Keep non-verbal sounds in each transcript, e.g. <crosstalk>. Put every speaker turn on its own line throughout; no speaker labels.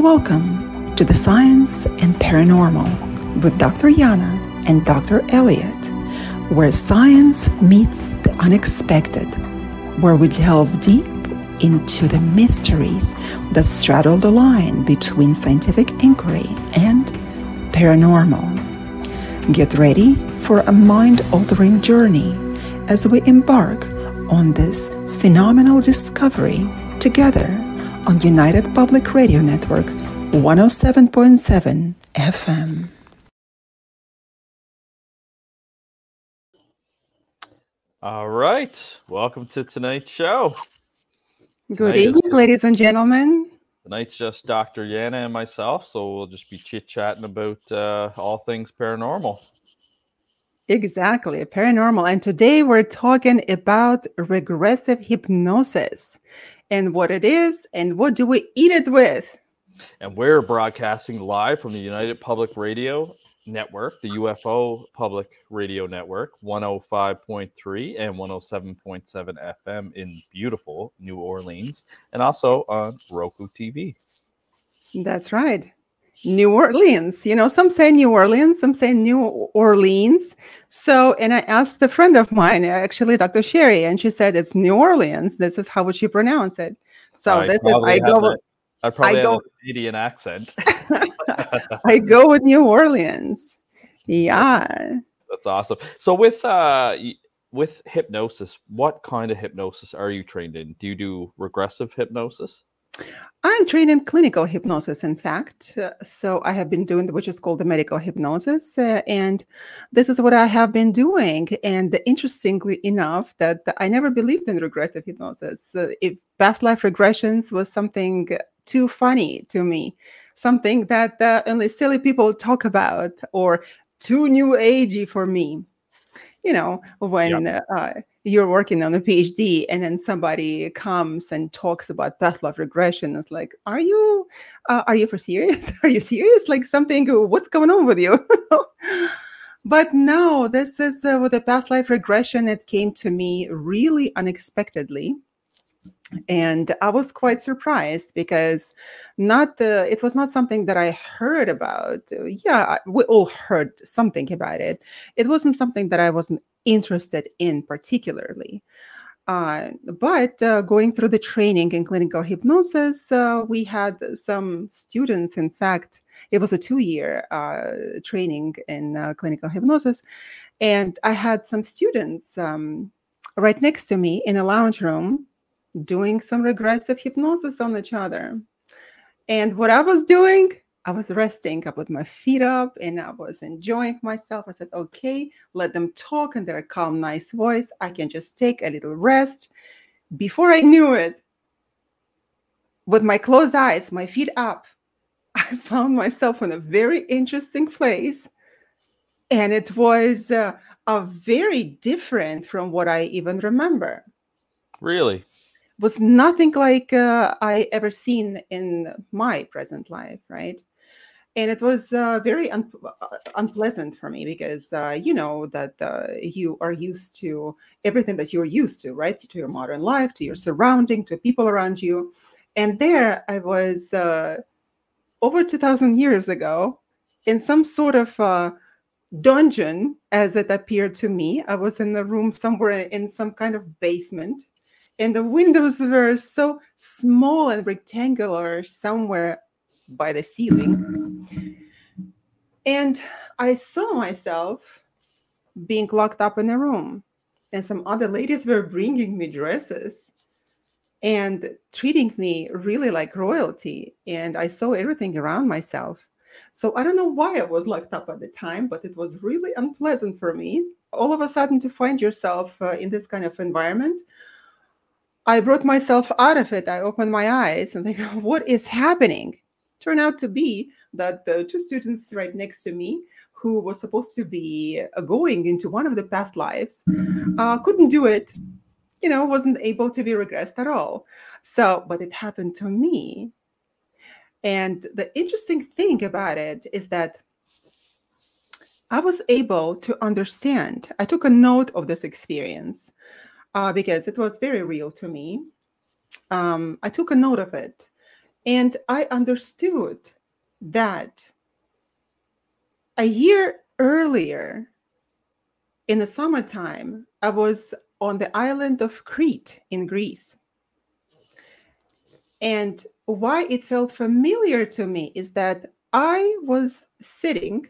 Welcome to the Science and Paranormal with Dr. Yana and Dr. Elliott, where science meets the unexpected, where we delve deep into the mysteries that straddle the line between scientific inquiry and paranormal. Get ready for a mind altering journey as we embark on this phenomenal discovery together on United Public Radio Network 107.7 FM.
All right. Welcome to tonight's show.
Good
Tonight
evening, ladies and gentlemen.
Tonight's just Dr. Yana and myself, so we'll just be chit chatting about uh, all things paranormal.
Exactly, paranormal. And today we're talking about regressive hypnosis and what it is and what do we eat it with.
And we're broadcasting live from the United Public Radio Network, the UFO Public Radio Network, 105.3 and 107.7 FM in beautiful New Orleans, and also on Roku TV.
That's right. New Orleans. You know, some say New Orleans, some say New Orleans. So, and I asked a friend of mine, actually, Dr. Sherry, and she said it's New Orleans. This is how would she pronounce it. So
I
this is
probably
I
have
go
the- I probably have
go-
a Canadian accent. <laughs> <laughs>
I go with New Orleans. Yeah.
That's awesome. So with uh with hypnosis, what kind of hypnosis are you trained in? Do you do regressive hypnosis?
I'm trained in clinical hypnosis, in fact. Uh, so I have been doing which is called the medical hypnosis, uh, and this is what I have been doing. And interestingly enough, that I never believed in regressive hypnosis. Uh, if past life regressions was something too funny to me, something that uh, only silly people talk about, or too new agey for me. You know, when uh, you're working on a PhD and then somebody comes and talks about past life regression. It's like, are you, uh, are you for serious? <laughs> Are you serious? Like something, what's going on with you? <laughs> but no, this is uh, with the past life regression. It came to me really unexpectedly. And I was quite surprised because not the it was not something that I heard about. Yeah, we all heard something about it. It wasn't something that I wasn't interested in particularly. Uh, but uh, going through the training in clinical hypnosis, uh, we had some students. In fact, it was a two year uh, training in uh, clinical hypnosis. And I had some students um, right next to me in a lounge room doing some regressive hypnosis on each other. And what I was doing, I was resting. I put my feet up and I was enjoying myself. I said, okay, let them talk in their calm, nice voice. I can just take a little rest. Before I knew it, with my closed eyes, my feet up, <laughs> I found myself in a very interesting place. And it was uh, a very different from what I even remember
Really?
was nothing like uh, I ever seen in my present life, right? And it was uh, very un- uh, unpleasant for me because uh, you know that uh, you are used to everything that you're used to, right? To your modern life, to your surrounding, to people around you. And there I was uh, over 2,000 years ago in some sort of uh, dungeon, as it appeared to me. I was in a room somewhere in some kind of basement and the windows were so small and rectangular somewhere by the ceiling. And I saw myself being locked up in a room, and some other ladies were bringing me dresses and treating me really like royalty. And I saw everything around myself. So I don't know why I was locked up at the time, but it was really unpleasant for me. All of a sudden, to find yourself uh, in this kind of environment, I brought myself out of it. I opened my eyes and think, <laughs> what is happening? Turned out to be that the two students right next to me, who was supposed to be uh, going into one of the past lives, uh, couldn't do it. You know, wasn't able to be regressed at all. So, but it happened to me. And the interesting thing about it is that I was able to understand. I took a note of this experience uh, because it was very real to me. Um, I took a note of it. And I understood that a year earlier, in the summertime, I was on the island of Crete in Greece. And why it felt familiar to me is that I was sitting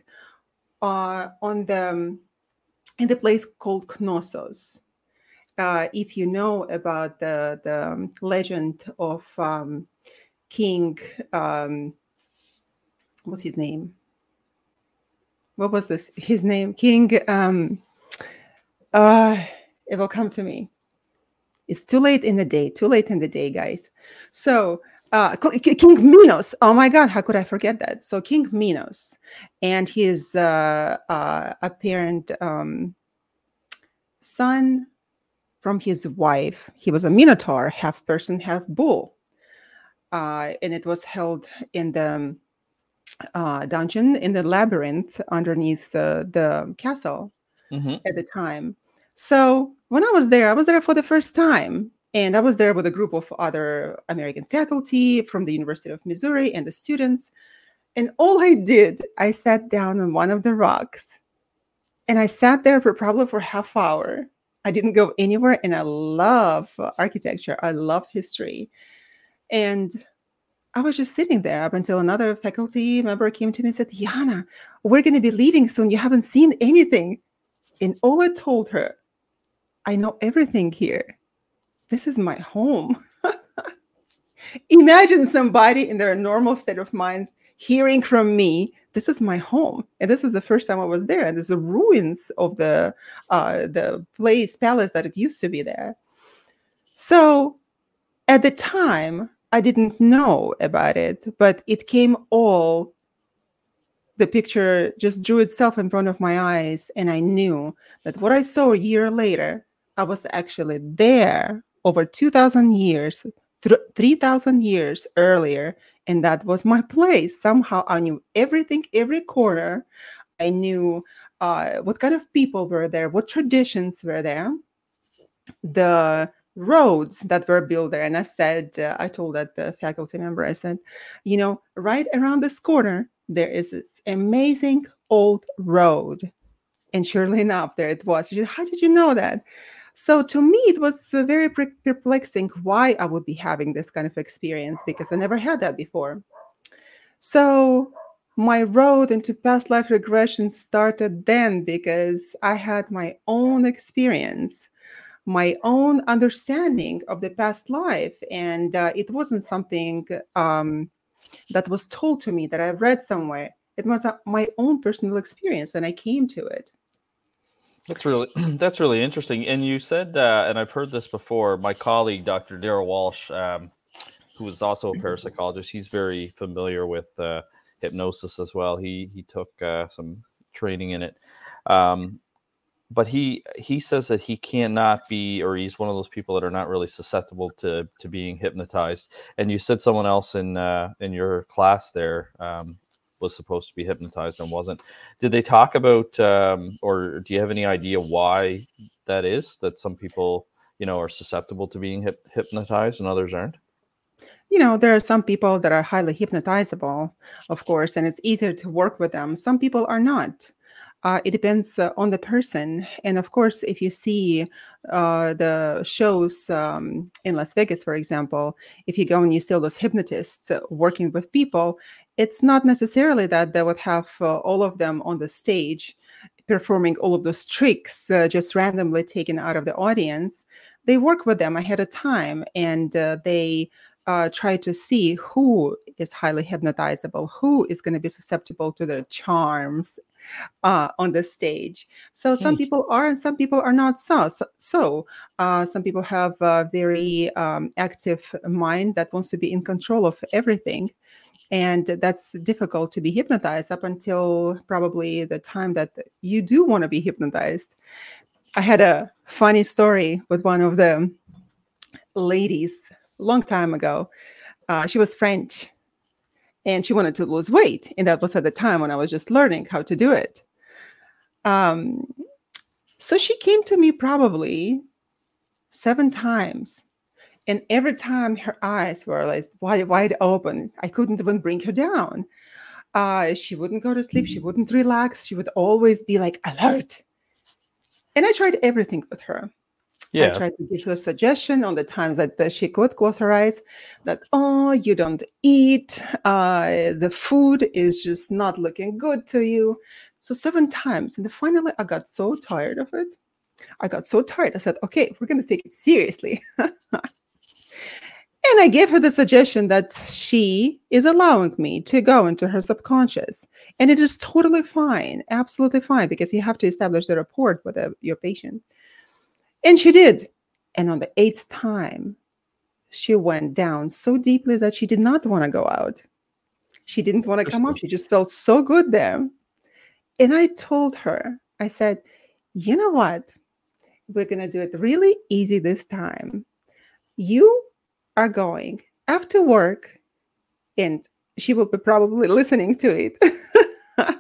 uh, on the in the place called Knossos. Uh, if you know about the the legend of um, King, um, what's his name? What was this? His name, King. Um, uh, it will come to me. It's too late in the day. Too late in the day, guys. So uh, King Minos. Oh my God, how could I forget that? So King Minos and his uh, uh, apparent um, son from his wife. He was a minotaur, half person, half bull, uh, and it was held in the uh, dungeon in the labyrinth underneath the the castle mm-hmm. at the time. So when I was there, I was there for the first time and I was there with a group of other American faculty from the University of Missouri and the students. And all I did, I sat down on one of the rocks and I sat there for probably for half hour. I didn't go anywhere and I love architecture. I love history. And I was just sitting there up until another faculty member came to me and said, Yana, we're going to be leaving soon. You haven't seen anything. And all I told her, I know everything here this is my home. <laughs> Imagine somebody in their normal state of mind hearing from me, this is my home. And this is the first time I was there. And there's the ruins of the uh, the place, palace that it used to be there. So at the time, I didn't know about it, but it came all the picture just drew itself in front of my eyes and i knew that what i saw a year later i was actually there over 2000 years 3000 years earlier and that was my place. Somehow i knew everything every corner. I knew uh, what kind of people were there what traditions were there. The roads that were built there and i said uh, i told that the faculty member i said you know right around this corner there is this amazing old road. And surely enough there it was. She said how did you know that? So to me, it was uh, very perplexing why I would be having this kind of experience because I never had that before. So my road into past life regression started then because I had my own experience, my own understanding of the past life. And uh, it wasn't something um, that was told to me that I read somewhere. It was uh, my own personal experience, and I came to it.
That's really <clears throat> that's really interesting. And you said, uh, and I've heard this before. My colleague, Dr. Daryl Walsh, um, who is also a parapsychologist, he's very familiar with uh, hypnosis as well. He he took uh, some training in it, um, but he he says that he cannot be, or he's one of those people that are not really susceptible to to being hypnotized. And you said someone else in uh, in your class there. Um, was supposed to be hypnotized and wasn't. Did they talk about, um, or do you have any idea why that is? That some people, you know, are susceptible to being hip- hypnotized and others aren't.
You know, there are some people that are highly hypnotizable, of course, and it's easier to work with them. Some people are not. Uh, it depends uh, on the person. And of course, if you see uh, the shows um, in Las Vegas, for example, if you go and you see all those hypnotists uh, working with people, it's not necessarily that they would have uh, all of them on the stage performing all of those tricks uh, just randomly taken out of the audience. They work with them ahead of time and they uh, try to see who is highly hypnotizable, who is going to be susceptible to their charms uh, on the stage. So some people are, and some people are not. So, so uh, some people have a very um, active mind that wants to be in control of everything. And that's difficult to be hypnotized up until probably the time that you do want to be hypnotized. I had a funny story with one of the ladies long time ago. Uh, she was French and she wanted to lose weight. And that was at the time when I was just learning how to do it. Um, so she came to me probably seven times. And every time her eyes were like wide, wide open, I couldn't even bring her down. Uh, she wouldn't go to sleep. She wouldn't relax. She would always be like alert. And I tried everything with her. Yeah. I tried to give her a suggestion on the times that, that she could close her eyes that, oh, you don't eat. Uh, the food is just not looking good to you. So, seven times. And finally, I got so tired of it. I got so tired. I said, okay, we're going to take it seriously. <laughs> and I gave her the suggestion that she is allowing me to go into her subconscious. And it is totally fine, absolutely fine, because you have to establish the rapport with the, your patient. And she did. And on the eighth time, she went down so deeply that she did not want to go out. She didn't want to come up. She just felt so good there. And I told her, I said, you know what? We're going to do it really easy this time. You are going after work, and she will be probably listening to it.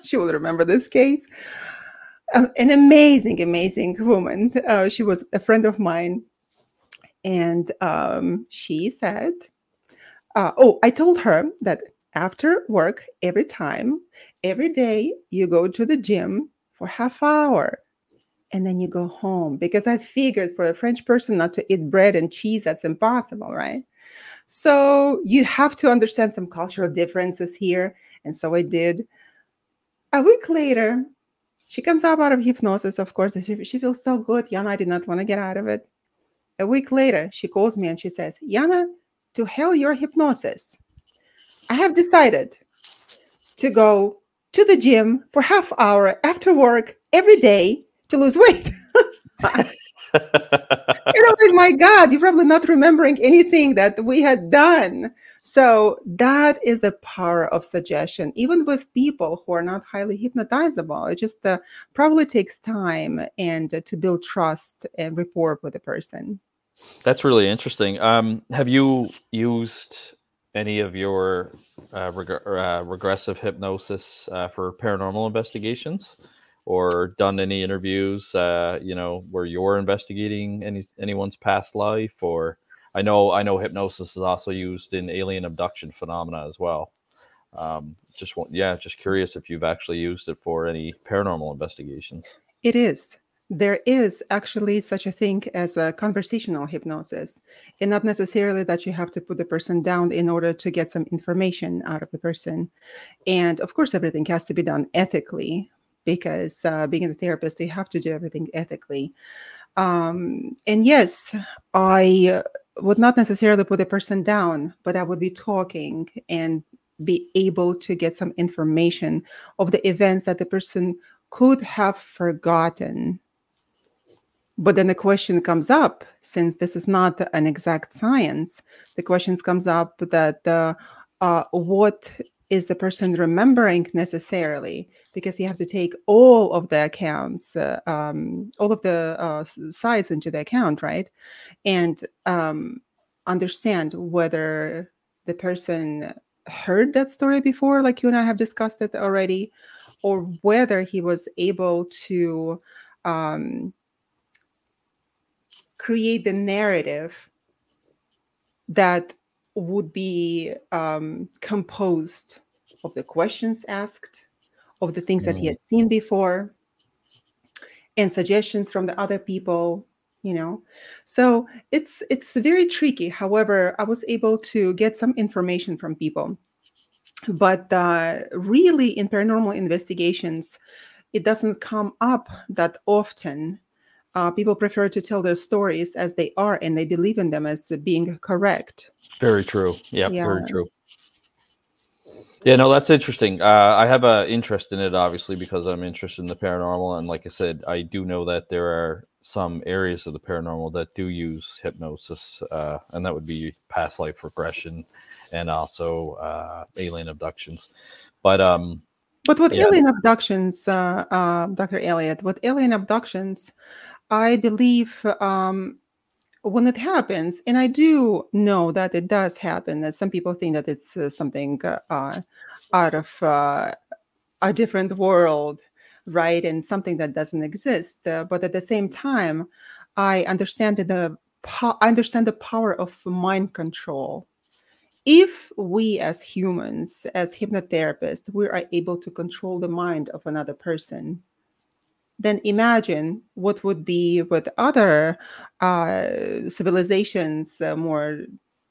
<laughs> she will remember this case an amazing, amazing woman. Uh, she was a friend of mine. And um, she said, uh, Oh, I told her that after work, every time, every day, you go to the gym for half hour and then you go home because I figured for a French person not to eat bread and cheese, that's impossible, right? So you have to understand some cultural differences here. And so I did. A week later, she comes up out of hypnosis, of course. She, she feels so good. Yana, did not want to get out of it. A week later, she calls me and she says, Yana, to hell your hypnosis. I have decided to go to the gym for half hour after work every day to lose weight. <laughs> <laughs> you know, like, my God, you're probably not remembering anything that we had done. So that is the power of suggestion, even with people who are not highly hypnotizable. It just uh, probably takes time and uh, to build trust and rapport with the person.
That's really interesting. Um, have you used any of your uh, reg- uh, regressive hypnosis uh, for paranormal investigations? Or done any interviews uh, you know where you're investigating any anyone's past life or i know i know hypnosis is also used in alien abduction phenomena as well. Um, just want yeah just curious if you've actually used it for any paranormal investigations.
It is. There is actually such a thing as a conversational hypnosis. And not necessarily that you have to put the person down in order to get some information out of the person. And of course everything has to be done ethically because uh, being a therapist, they have to do everything ethically. Um, and yes, I would not necessarily put a person down, but I would be talking and be able to get some information of the events that the person could have forgotten. But then the question comes up, since this is not an exact science, the questions comes up that uh, uh, what is the person remembering necessarily because you have to take all of the accounts uh, um, all of the uh, sides into the account right? And um, understand whether the person heard that story before like you and i have discussed it already or whether he was able to um, create the narrative that would be um, composed of the questions asked, of the things mm. that he mm. had seen before, and suggestions from the other people you know so it's it's very tricky however i was able to get some information from people but uh, really in paranormal investigations it doesn't come up that often uh, people prefer to tell their stories as they are and they believe in them as being correct.
Very true. Yep, yeah. very true. Yeah no that's interesting. Uh, i have an interest in it obviously because i'm interested in the paranormal and like i said i do know that there are some areas of the paranormal that do use hypnosis uh, and that would be past life regression and also uh, alien abductions. But um
but with yeah. alien abductions uh, uh, dr elliott with alien abductions I believe um, when it happens, and I do know that it does happen, that some people think that it's uh, something uh, out of uh, a different world, right? And something that doesn't exist. Uh, but at the same time, I understand the po- I understand the power of mind control. If we as humans, as hypnotherapists, we are able to control the mind of another person, then imagine what would be with other uh, civilizations, uh, more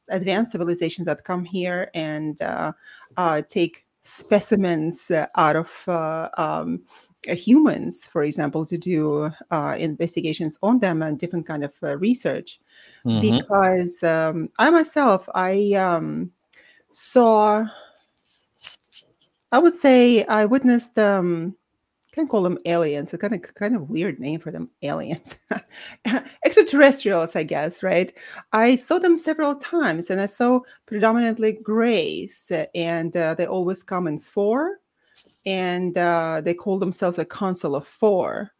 advanced civilizations that come here and uh, uh take specimens uh, out of uh, um, humans, for example, to do investigations on them and different kind of research. Mm-hmm. Because um, I myself, I um, saw, I would say, I witnessed um, can call them aliens. A kind of kind of weird name for them, aliens, <laughs> extraterrestrials, I guess. Right? I saw them several times, and I saw predominantly grays, and uh, they always come in four, and uh, they call themselves a council of four.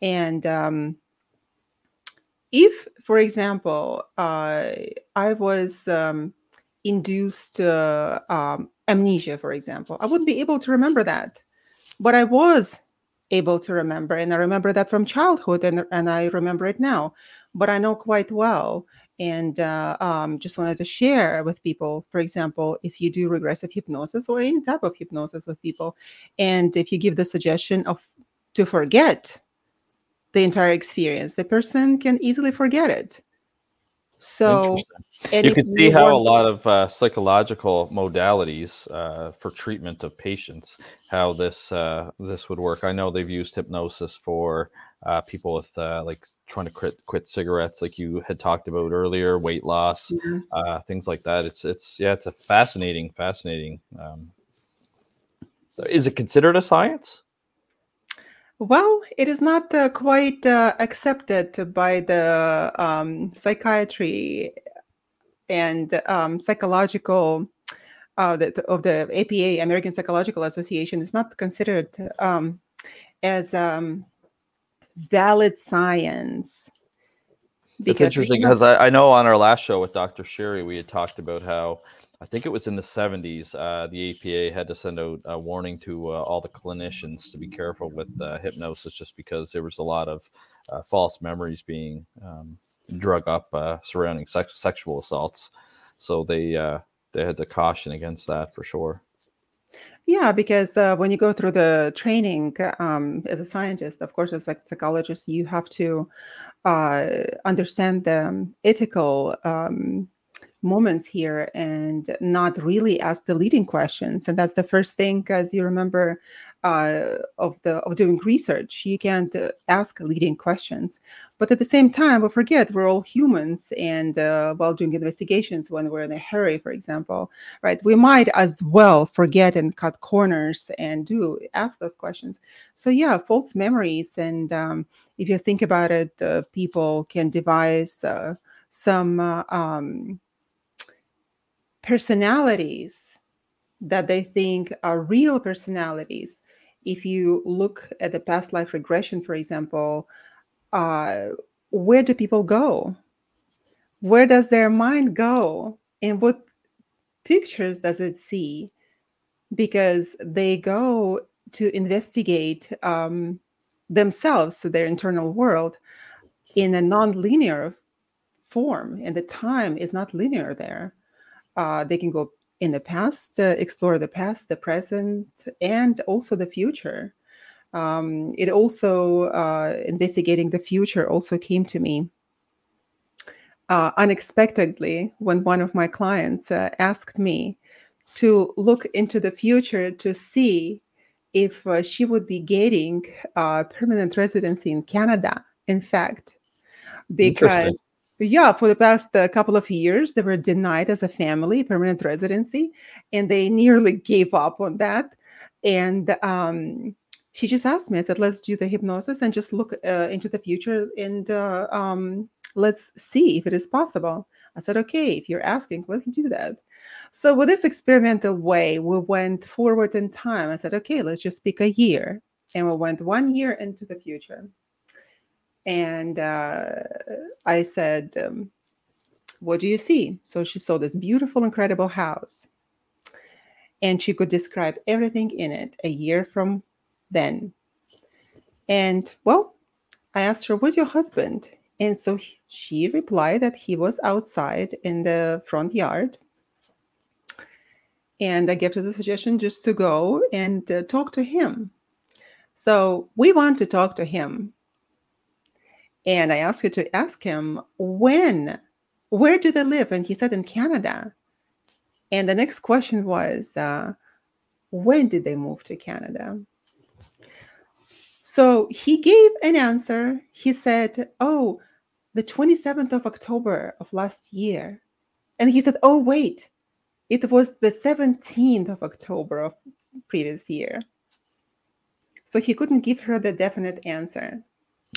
And um, if, for example, uh, I was um, induced uh, um, amnesia, for example, I wouldn't be able to remember that but I was able to remember. And I remember that from childhood, and, and I remember it now. But I know quite well. And uh, um, just wanted to share with people, for example, if you do regressive hypnosis or any type of hypnosis with people, and if you give the suggestion of to forget the entire experience, the person can easily forget it. So
you can see how a lot of uh, psychological modalities uh, for treatment of patients, how this uh, this would work. I know they've used hypnosis for uh, people with uh, like trying to quit quit cigarettes, like you had talked about earlier, weight loss, mm-hmm. Uh, things like that. It's it's yeah, it's a fascinating, fascinating. Um, is it considered a science?
Well, it is not uh, quite uh, accepted by the um, psychiatry and um, psychological uh, the, of the APA, American Psychological Association, is not considered um, as um, valid science.
It's interesting because I, I know on our last show with Dr. Sherry, we had talked about how I think it was in the 70s, uh, the APA had to send out a warning to uh, all the clinicians to be careful with uh, hypnosis just because there was a lot of uh, false memories being um, drug up uh, surrounding sex- sexual assaults. So they uh, they had to caution against that for sure.
Yeah, because when you go through the training um, as a scientist, of course, as a psychologist, you have to understand the ethical um, moments here and not really ask the leading questions. And that's the first thing as you remember uh, of the of doing research you can't uh, ask leading questions. But at the same time we forget we're all humans and uh, while doing investigations when we're in a hurry for example right? We might as well forget and cut corners and do ask those questions. So yeah false memories and um, if you think about it uh, people can devise uh, some uh, um, personalities that they think are real personalities. If you look at the past life regression, for example, uh, where do people go? Where does their mind go? And what pictures does it see? Because they go to investigate um, themselves, so their internal world, in a non-linear form, and the time is not linear there. Uh, they can go in the past, uh, explore the past, the present, and also the future. Um, it also, uh, investigating the future, also came to me uh, unexpectedly when one of my clients uh, asked me to look into the future to see if uh, she would be getting permanent residency in Canada. In fact, because yeah, for the past uh, couple of years, they were denied as a family permanent residency, and they <laughs> nearly gave up on that. And um, she just asked me, I said, let's do the hypnosis and just look uh, into the future and uh, um, let's see if it is possible. I said, okay, if you're asking, let's do that. So, with this experimental way, we went forward in time. I said, okay, let's just pick a year. And we went one year into the future. And uh, I said, um, What do you see? So she saw this beautiful, incredible house. And she could describe everything in it a year from then. And well, I asked her, Where's your husband? And so he- she replied that he was outside in the front yard. And I gave her the suggestion just to go and uh, talk to him. So we want to talk to him. And I asked her to ask him when, where do they live? And he said in Canada. And the next question was, uh, when did they move to Canada? So he gave an answer. He said, Oh, the 27th of October of last year. And he said, Oh, wait, it was the 17th of October of previous year. So he couldn't give her the definite answer.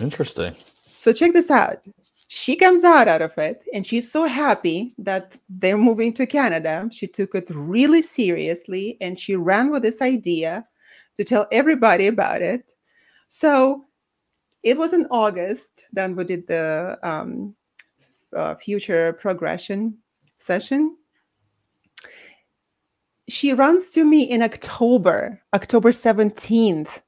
Interesting.
So check this out. She comes out out of it and she's so happy that they're moving to Canada. She took it really seriously and she ran with this idea to tell everybody about it. So it was in August. Then we did the um, uh, future progression session. She runs to me in October, October 17th,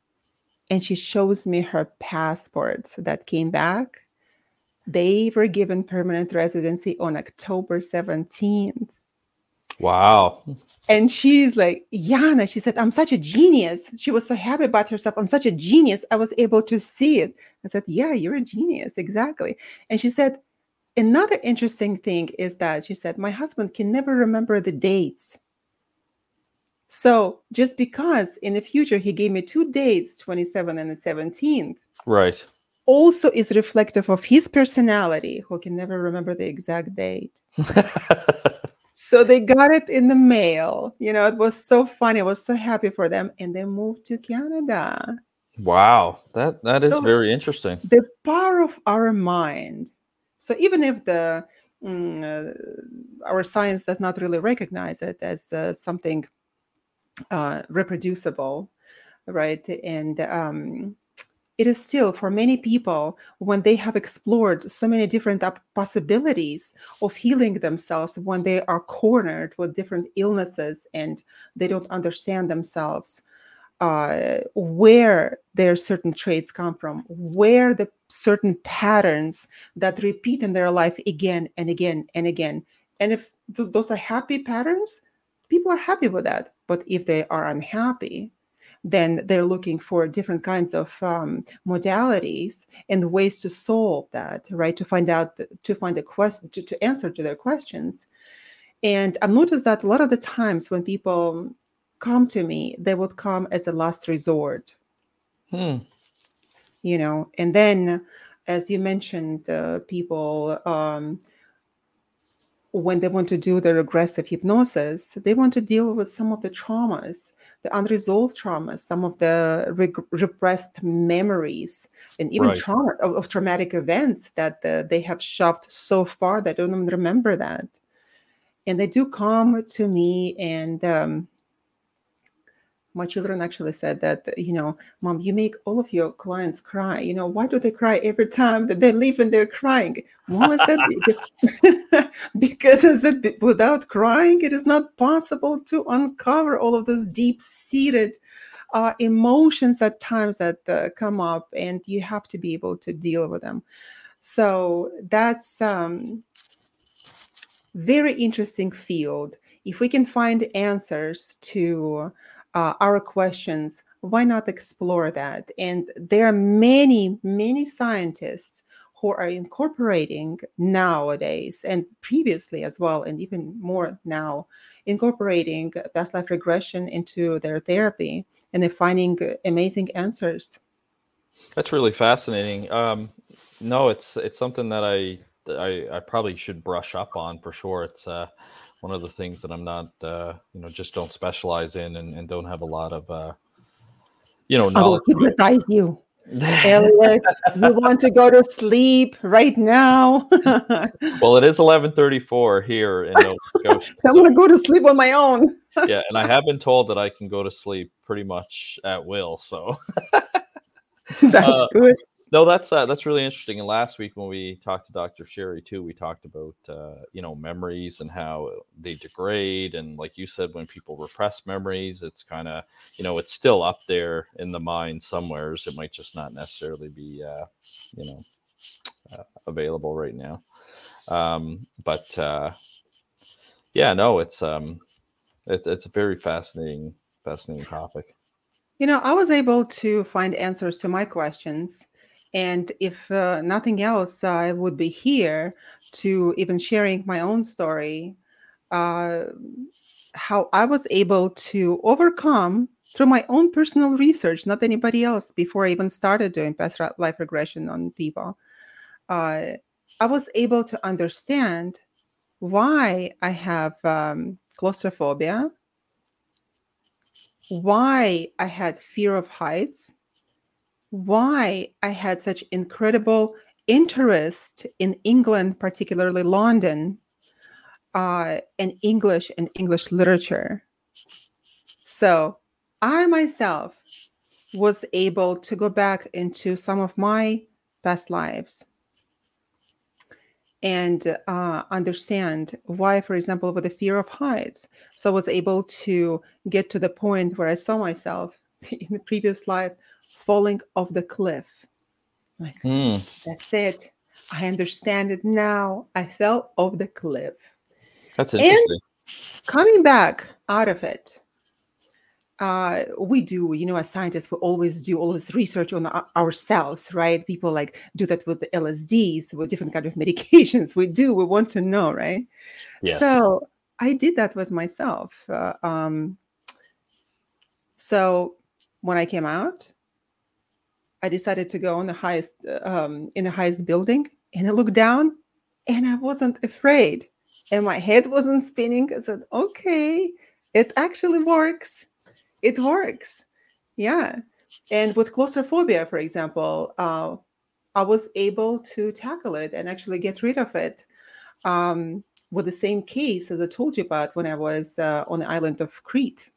and she shows me her passports that came back. They were given permanent residency on October 17th.
Wow.
And she's like, Yana, she said, I'm such a genius. She was so happy about herself. I'm such a genius. I was able to see it. I said, Yeah, you're a genius. Exactly. And she said, Another interesting thing is that she said, My husband can never remember the dates. So just because in the future he gave me two dates, 27 and the 17th,
Right.
also is reflective of his personality, who can never remember the exact date. <laughs> So they got it in the mail. You know, it was so funny. I was so happy for them. And they moved to Canada.
wow. That that is
So-
very interesting.
The power of our mind. So even if the mm, uh, our science does not really recognize it as uh, something uh, reproducible, right? And um, it is still for many people when they have explored so many different possibilities of healing themselves when they are cornered with different illnesses and they don't understand themselves uh, where their certain traits come from where the certain patterns that repeat in their life again and again and again and if th- those are happy patterns people are happy with that but if they are unhappy then they're looking for different kinds of um, modalities and ways to solve that right? To find out to find a question to, to answer to their questions. And i've noticed that a lot of the times when people come to me they would come as a last resort.
Hmm.
you know and then as you mentioned uh, people um, when they want to do the regressive hypnosis they want to deal with some of the traumas the unresolved traumas some of the reg- repressed memories and even
Right.
trauma of, of traumatic events that uh, they have shoved so far that they don't even remember that and they do come to me and um, my children actually said that you know mom you make all of your clients cry. You know why do they cry every time that they leave and they're crying? Mom said <laughs> because I said without crying it is not possible to uncover all of those deep seated uh, emotions at times that uh, come up and you have to be able to deal with them. So that's um very interesting field. If we can find answers to uh, our questions, why not explore that? And there are many, many scientists who are incorporating nowadays and previously as well, and even more now, incorporating past life regression into their therapy, and they're finding amazing answers.
That's really fascinating. Um, no, it's it's something that I, I I probably should brush up on for sure. It's uh, one of the things that I'm not uh, you know just don't specialize in and, and don't have a lot of uh, you know
I will hypnotize you, <laughs> Elliott. you want to go to sleep right now? <laughs>
well, it is 11:34 here in Nova <laughs> Scotia.
So I'm gonna go to sleep on my own.
yeah, and I have been told that I can go to sleep pretty much at will. So
That's
Uh,
good.
No, that's uh, that's really interesting. And last week when we talked to Dr. Sherry too, we talked about uh, you know memories and how they degrade, and like you said, when people repress memories, it's kind of you know it's still up there in the mind somewheres. It might just not necessarily be uh, you know uh, available right now. Um, but uh, yeah, no, it's um, it, it's a very fascinating, fascinating topic.
You know, I was able to find answers to my questions. And if uh, nothing else, I would be here to even sharing my own story, uh, how I was able to overcome through my own personal research, not anybody else, before I even started doing past life regression on people. Uh, I was able to understand why I have um, claustrophobia, why I had fear of heights, why I had such incredible interest in England, particularly London, uh, and English and English literature. So I myself was able to go back into some of my past lives and uh, understand why, for example, with the fear of heights. So I was able to get to the point where I saw myself <laughs> in the previous life falling off the cliff. Like, mm. that's it. I understand it now. I fell off the cliff.
That's interesting.
And coming back out of it, uh, we do, you know, as scientists, we always do all this research on ourselves, right? People like do that with the LSDs, with different kind of <laughs> medications. We do, we want to know, right?
Yeah.
So I did that with myself. Uh, um, so when I came out, I decided to go on the highest, um, in the highest building, and I looked down, and I wasn't afraid, and my head wasn't spinning. I said, "Okay, it actually works." it works. Yeah. And with claustrophobia, for example, uh, I was able to tackle it and actually get rid of it um, with the same case as I told you about when I was uh, on the island of Crete.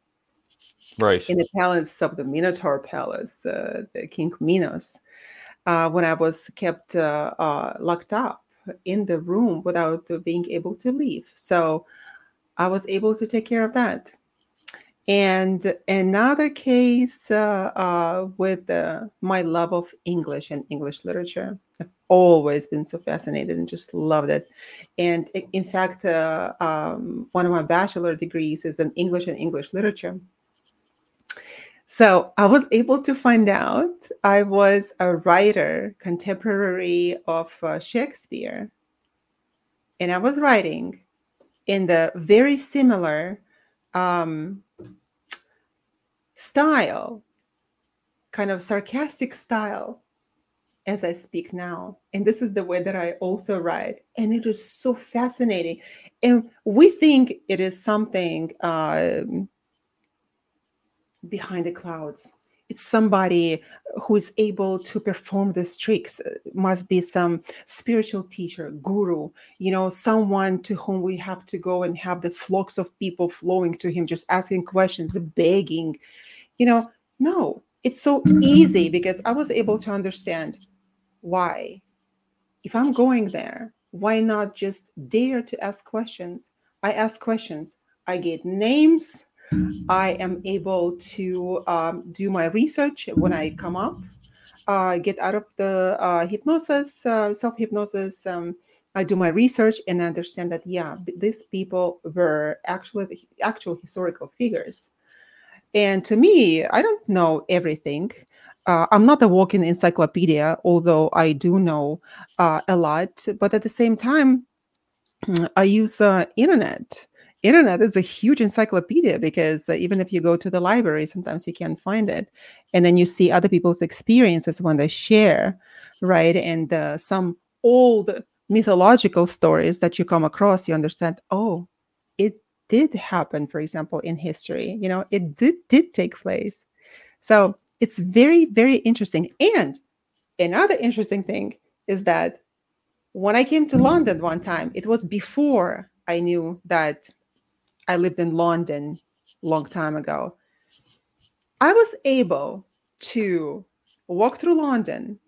Right.
In the palace of the Minotaur Palace, uh, the King Minos, uh, when I was kept uh, uh, locked up in the room without being able to leave. So I was able to take care of that. And another case uh, uh, with my love of English and English literature. I've always been so fascinated and just loved it. And in fact, um, one of my bachelor degrees is in English and English literature. So I was able to find out I was a writer contemporary of uh, Shakespeare. And I was writing in the very similar um, style, kind of sarcastic style as I speak now. And this is the way that I also write. And it is so fascinating. And we think it is something um, behind the clouds. It's somebody who is able to perform these tricks. It must be some spiritual teacher, guru, you know, someone to whom we have to go and have the flocks of people flowing to him, just asking questions, begging, you know, no, it's so easy because I was able to understand why. If I'm going there, why not just dare to ask questions? I ask questions, I get names, I am able to um, do my research when I come up, uh, get out of the uh, hypnosis, uh, self hypnosis. Um, I do my research and understand that yeah, these people were actually actual historical figures. And to me, I don't know everything. Uh, I'm not a walking encyclopedia, although I do know uh, a lot. But at the same time, I use uh, internet. Internet is a huge encyclopedia because uh, even if you go to the library, sometimes you can't find it, and then you see other people's experiences when they share, right? And uh, some old mythological stories that you come across, you understand. Oh, it did happen, for example, in history. You know, it did did take place. So it's very, very interesting. And another interesting thing is that when I came to London one time, it was before I knew that I lived in London long time ago. I was able to walk through London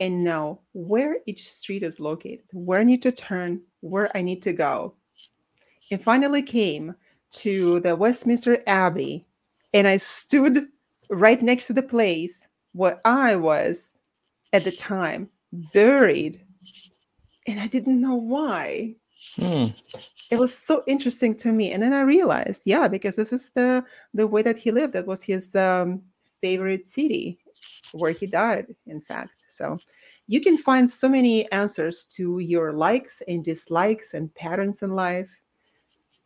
and know where each street is located, where I need to turn, where I need to go and finally came to the Westminster Abbey, and I stood right next to the place where I was at the time buried and I didn't know why.
Hmm.
It was so interesting to me, and then I realized, yeah, because this is the the way that he lived. That was his um, favorite city, where he died. In fact, so you can find so many answers to your likes and dislikes and patterns in life.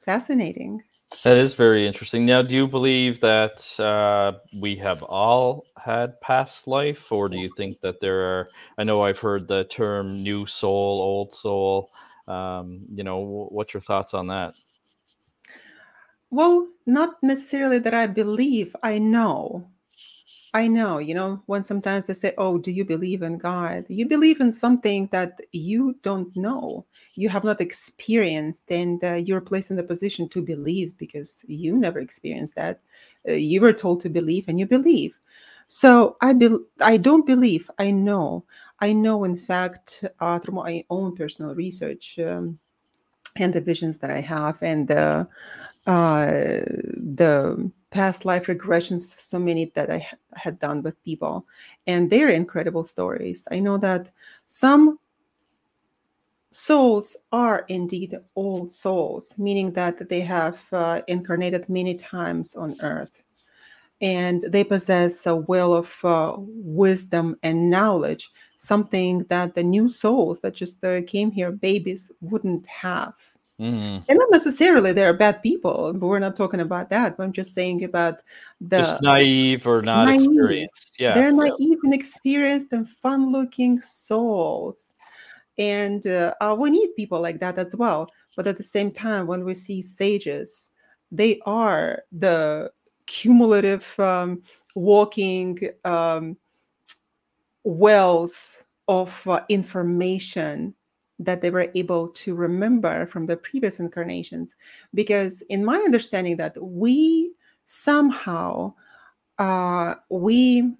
Fascinating.
That is very interesting. Now, do you believe that uh, we have all had past life, or do you think that there are? I know I've heard the term new soul, old soul. Um, you know, what's your thoughts on that?
Well, not necessarily that I believe, I know. I know, you know, when sometimes they say, Oh, do you believe in God? You believe in something that you don't know, you have not experienced, and uh, you're placed in the position to believe because you never experienced that. Uh, you were told to believe and you believe. So I, be- I don't believe, I know. I know, in fact, uh, through my own personal research um, and the visions that I have and the, uh, the past life regressions, so many that I ha- had done with people, and they're incredible stories. I know that some souls are indeed old souls, meaning that they have uh, incarnated many times on earth and they possess a well of uh, wisdom and knowledge, something that the new souls that just uh, came here, babies, wouldn't have.
Mm.
And not necessarily they're bad people, but we're not talking about that. But I'm just saying about the
Just naive or not
naive.
experienced. Yeah.
They're
yeah.
naive and experienced and fun-looking souls, and uh, uh, we need people like that as well. But at the same time, when we see sages, they are the cumulative um, walking um, wells of uh, information that they were able to remember from the previous incarnations. Because in my understanding that we somehow uh, we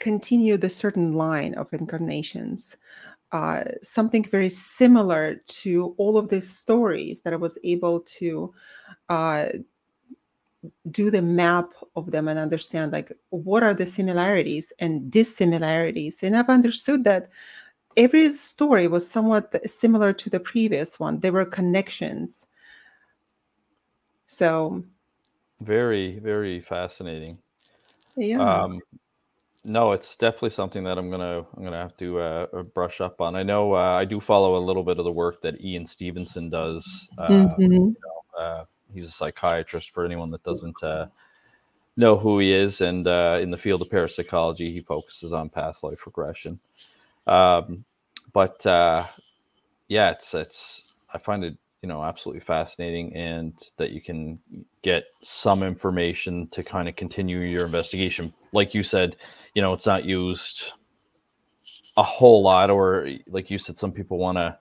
continue the certain line of incarnations uh, something very similar to all of these stories that i was able to uh, do the map of them and understand like what are the similarities and dissimilarities and i've understood that every story was somewhat similar to the previous one there were connections so
Very, very fascinating.
yeah
Um, no, it's definitely something that I'm gonna I'm gonna have to uh, brush up on. I know uh, I do follow a little bit of the work that Ian Stevenson does. Uh,
Mhm.
uh, he's a psychiatrist for anyone that doesn't uh, know who he is, and uh, in the field of parapsychology, he focuses on past life regression. Um, but uh, yeah, it's it's I find it you know absolutely fascinating, and that you can get some information to kind of continue your investigation. Like you said, you know, it's not used a whole lot, or like you said, some people want to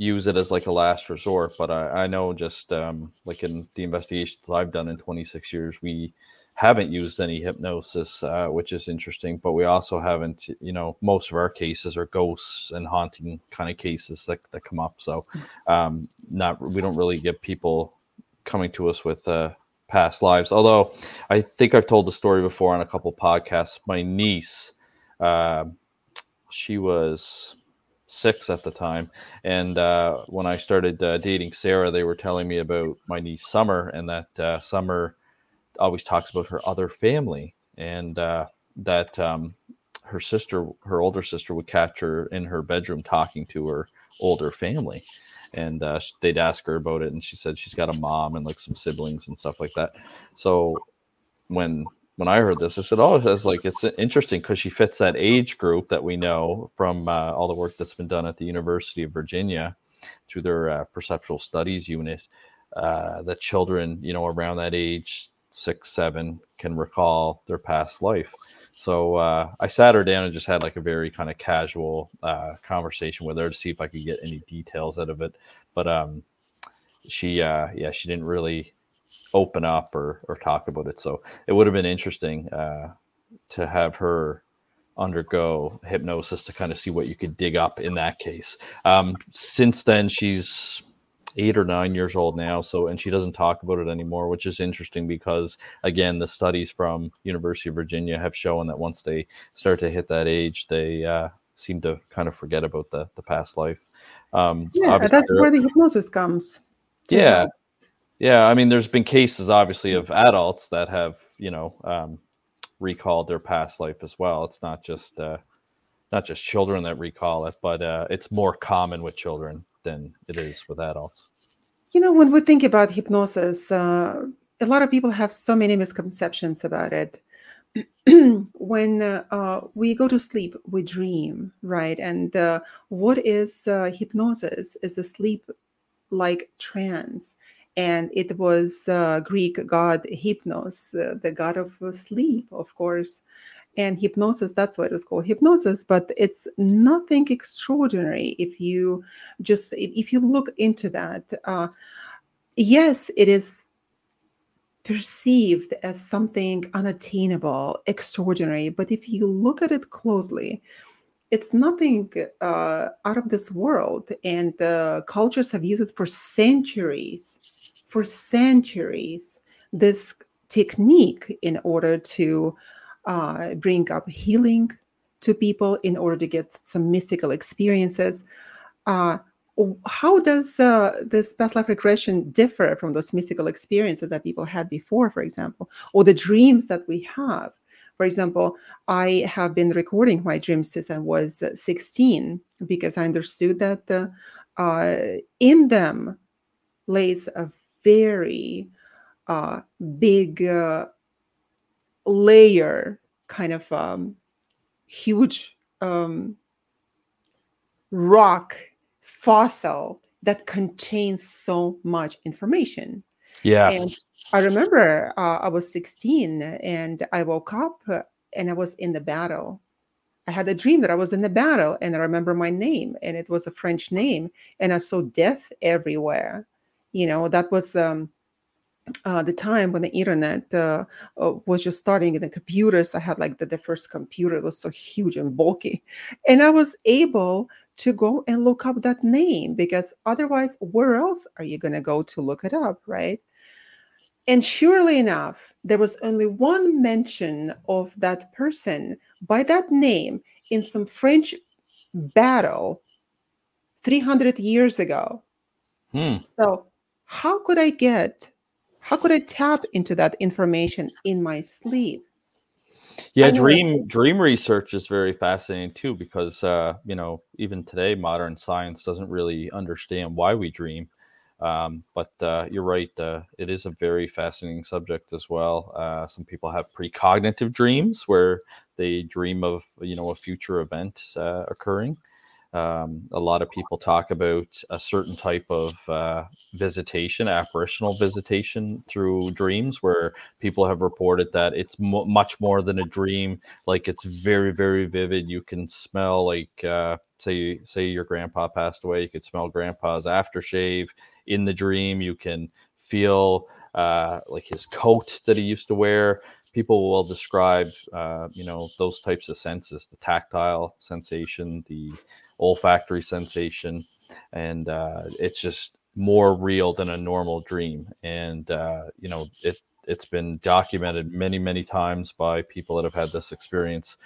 use it as like a last resort. But I, I know just um, like in the investigations I've done in 26 years, we haven't used any hypnosis, uh, which is interesting. But we also haven't, you know, most of our cases are ghosts and haunting kind of cases that, that come up. So um, not we don't really get people coming to us with uh, past lives. Although I think I've told the story before on a couple podcasts. My niece, um she was six at the time, and uh, when I started uh, dating Sarah, they were telling me about my niece Summer, and that uh, Summer always talks about her other family, and uh, that um, her sister, her older sister, would catch her in her bedroom talking to her older family. And uh, they'd ask her about it, and she said she's got a mom and like some siblings and stuff like that. So when when I heard this, I said, "Oh, it's like it's interesting because she fits that age group that we know from uh, all the work that's been done at the University of Virginia through their uh, perceptual studies unit. Uh, that children, you know, around that age, six, seven, can recall their past life. So uh, I sat her down and just had like a very kind of casual uh, conversation with her to see if I could get any details out of it. But um, she, uh, yeah, she didn't really open up or or talk about it. So it would have been interesting uh, to have her undergo hypnosis to kind of see what you could dig up in that case. Um, since then, she's eight or nine years old now so and she doesn't talk about it anymore which is interesting because again the studies from university of virginia have shown that once they start to hit that age they uh, seem to kind of forget about the the past life. Um,
yeah, that's where the hypnosis comes.
Yeah, yeah. I mean, there's been cases, obviously, of adults that have you know um, recalled their past life as well. It's not just uh, not just children that recall it, but uh, it's more common with children than it is with adults.
You know, when we think about hypnosis, uh, a lot of people have so many misconceptions about it. <clears throat> when uh, we go to sleep, we dream, right? And uh, what is uh, hypnosis? Is a sleep-like trance, and it was uh, Greek god Hypnos, uh, the god of sleep, of course. And hypnosis, that's what it's called, hypnosis. But it's nothing extraordinary if you just if you look into that. Uh, yes, it is perceived as something unattainable, extraordinary. But if you look at it closely, it's nothing uh, out of this world. And the cultures have used it for centuries, for centuries, this technique in order to uh, bring up healing to people, in order to get some mystical experiences. Uh, how does uh, this past life regression differ from those mystical experiences that people had before, for example, or the dreams that we have? For example, I have been recording my dreams since I was 16 because I understood that uh, uh, in them lays a very uh, big uh, layer, kind of um, huge um, rock fossil that contains so much information.
Yeah.
And I remember uh, I was 16 and I woke up and I was in the battle. I had a dream that I was in the battle and I remember my name and it was a French name and I saw death everywhere. You know, that was um, uh, the time when the internet uh, uh, was just starting in the computers. I had like the, the first computer it was so huge and bulky. And I was able to go and look up that name because otherwise, where else are you going to go to look it up, right? And surely enough, there was only one mention of that person by that name in some French battle 300 years ago.
Hmm.
So, how could I get how could I tap into that information in my sleep?
Yeah, dream dream research is very fascinating too because uh, you know even today modern science doesn't really understand why we dream. Um, but uh, you're right; uh, it is a very fascinating subject as well. Uh, some people have precognitive dreams where they dream of you know a future event uh, occurring. Um, a lot of people talk about a certain type of uh, visitation, apparitional visitation through dreams, where people have reported that it's much more than a dream. Like it's very, very vivid. You can smell, like, uh, say, say your grandpa passed away, you could smell grandpa's aftershave in the dream. You can feel uh, like his coat that he used to wear people will describe uh, you know those types of senses the tactile sensation the olfactory sensation, and uh, it's just more real than a normal dream. And uh, you know, it it's been documented many many times by people that have had this experience,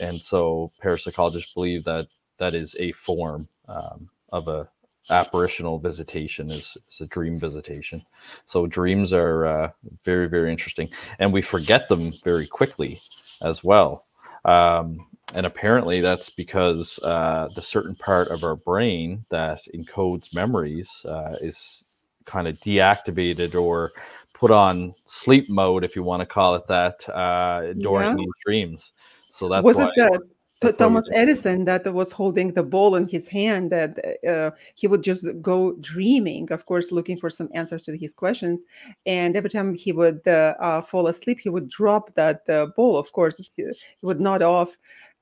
and so parapsychologists believe that that is a form um, of a apparitional visitation is, is, a dream visitation so dreams are uh, very very interesting and we forget them very quickly as well um, and apparently that's because uh, the certain part of our brain that encodes memories uh, is kind of deactivated or put on sleep mode, if you want to call it that, uh, during yeah. these dreams. So that's
was
why,
it that Thomas Edison that was holding the ball in his hand that uh, he would just go dreaming, of course, looking for some answers to his questions. And every time he would uh, uh, fall asleep, he would drop that uh, ball. Of course, he would nod off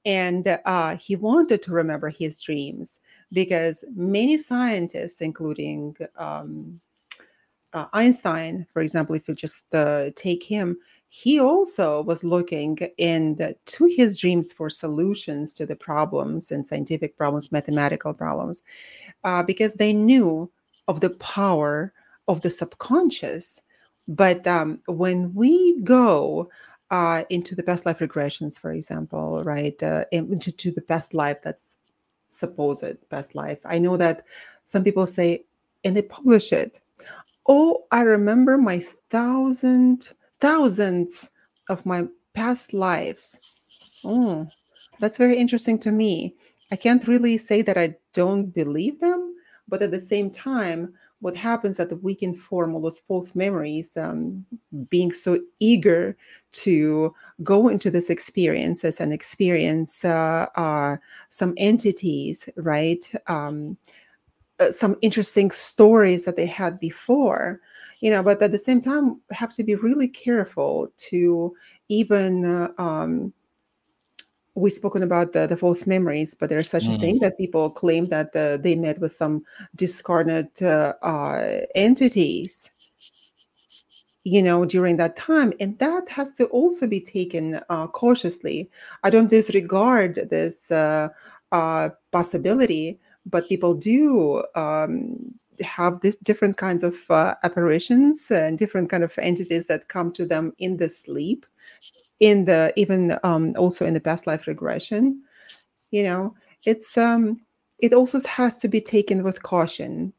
and uh, he wanted to remember his dreams because many scientists, including um, uh, Einstein, for example, if you just uh, take him, he also was looking into his dreams for solutions to the problems and scientific problems, mathematical problems, uh, because they knew of the power of the subconscious. But um, when we go uh, into the past life regressions, for example, right? Uh, into to the past life that's supposed past life. I know that some people say, and they publish it. Oh, I remember my thousand thousands of my past lives. Oh, that's very interesting to me. I can't really say that I don't believe them, but at the same time, what happens that we can form all those false memories, um, being so eager to go into this experiences and experience uh, uh, some entities, right? Um, uh, some interesting stories that they had before, you know, but at the same time, have to be really careful to even uh, um, we've spoken about the, the false memories, but there's such mm. a thing that people claim that uh, they met with some discarnate uh, uh, entities, you know, during that time. And that has to also be taken uh, cautiously. I don't disregard this uh, uh, possibility, but people do um, have this different kinds of apparitions and different kind of entities that come to them in the sleep in the even um, also in the past life regression you know? It's um it also has to be taken with caution.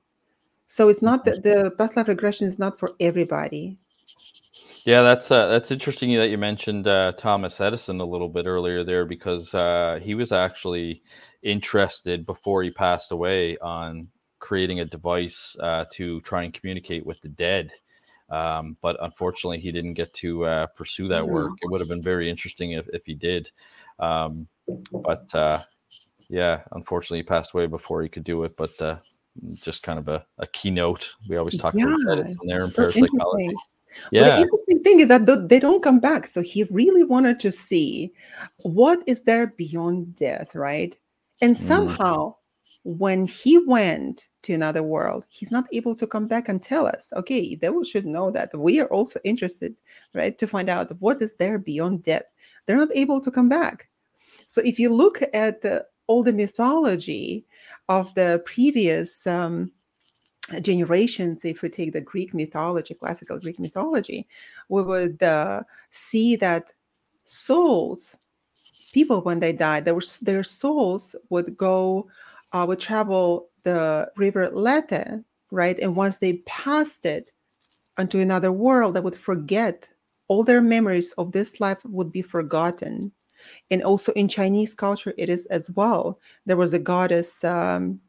So it's not that the past life regression is not for everybody.
Yeah that's uh, that's interesting that you mentioned uh, thomas edison a little bit earlier there because uh, he was actually interested before he passed away on creating a device uh, to try and communicate with the dead um, but unfortunately, he didn't get to uh, pursue that work. It would have been very interesting if, if he did. Um, but uh, yeah, unfortunately, he passed away before he could do it. But uh, just kind of a, a keynote. We always talk yeah, about that in there in so parapsychology.
Yeah. The interesting thing is that they don't come back. So he really wanted to see what is there beyond death, right? And mm. somehow, mm. When he went to another world he's not able to come back and tell us okay they should know that we are also interested right to find out what is there beyond death. They're not able to come back. So if you look at the, all the mythology of the previous um, generations if we take the greek mythology classical greek mythology we would uh, see that souls people when they died their, their souls would go uh, would travel the river Lethe, right? And once they passed it onto another world, they would forget all their memories of this life would be forgotten. And also in Chinese culture, it is as well. There was a goddess, um,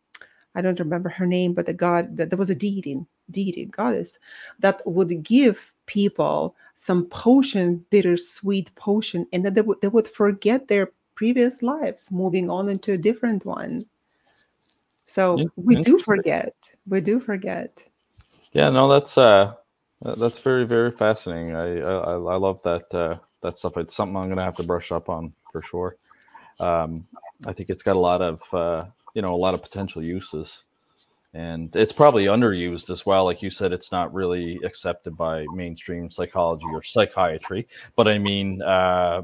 I don't remember her name, but the god that there was a deity, deity, goddess that would give people some potion, bittersweet potion, and that they would they would forget their previous lives, moving on into a different one. So we do forget. We do forget.
Yeah, no, that's uh, that's very very fascinating. I I, I love that uh, that stuff. It's something I'm gonna have to brush up on for sure. Um, I think it's got a lot of uh, you know a lot of potential uses, and it's probably underused as well. Like you said, it's not really accepted by mainstream psychology or psychiatry. But I mean, uh,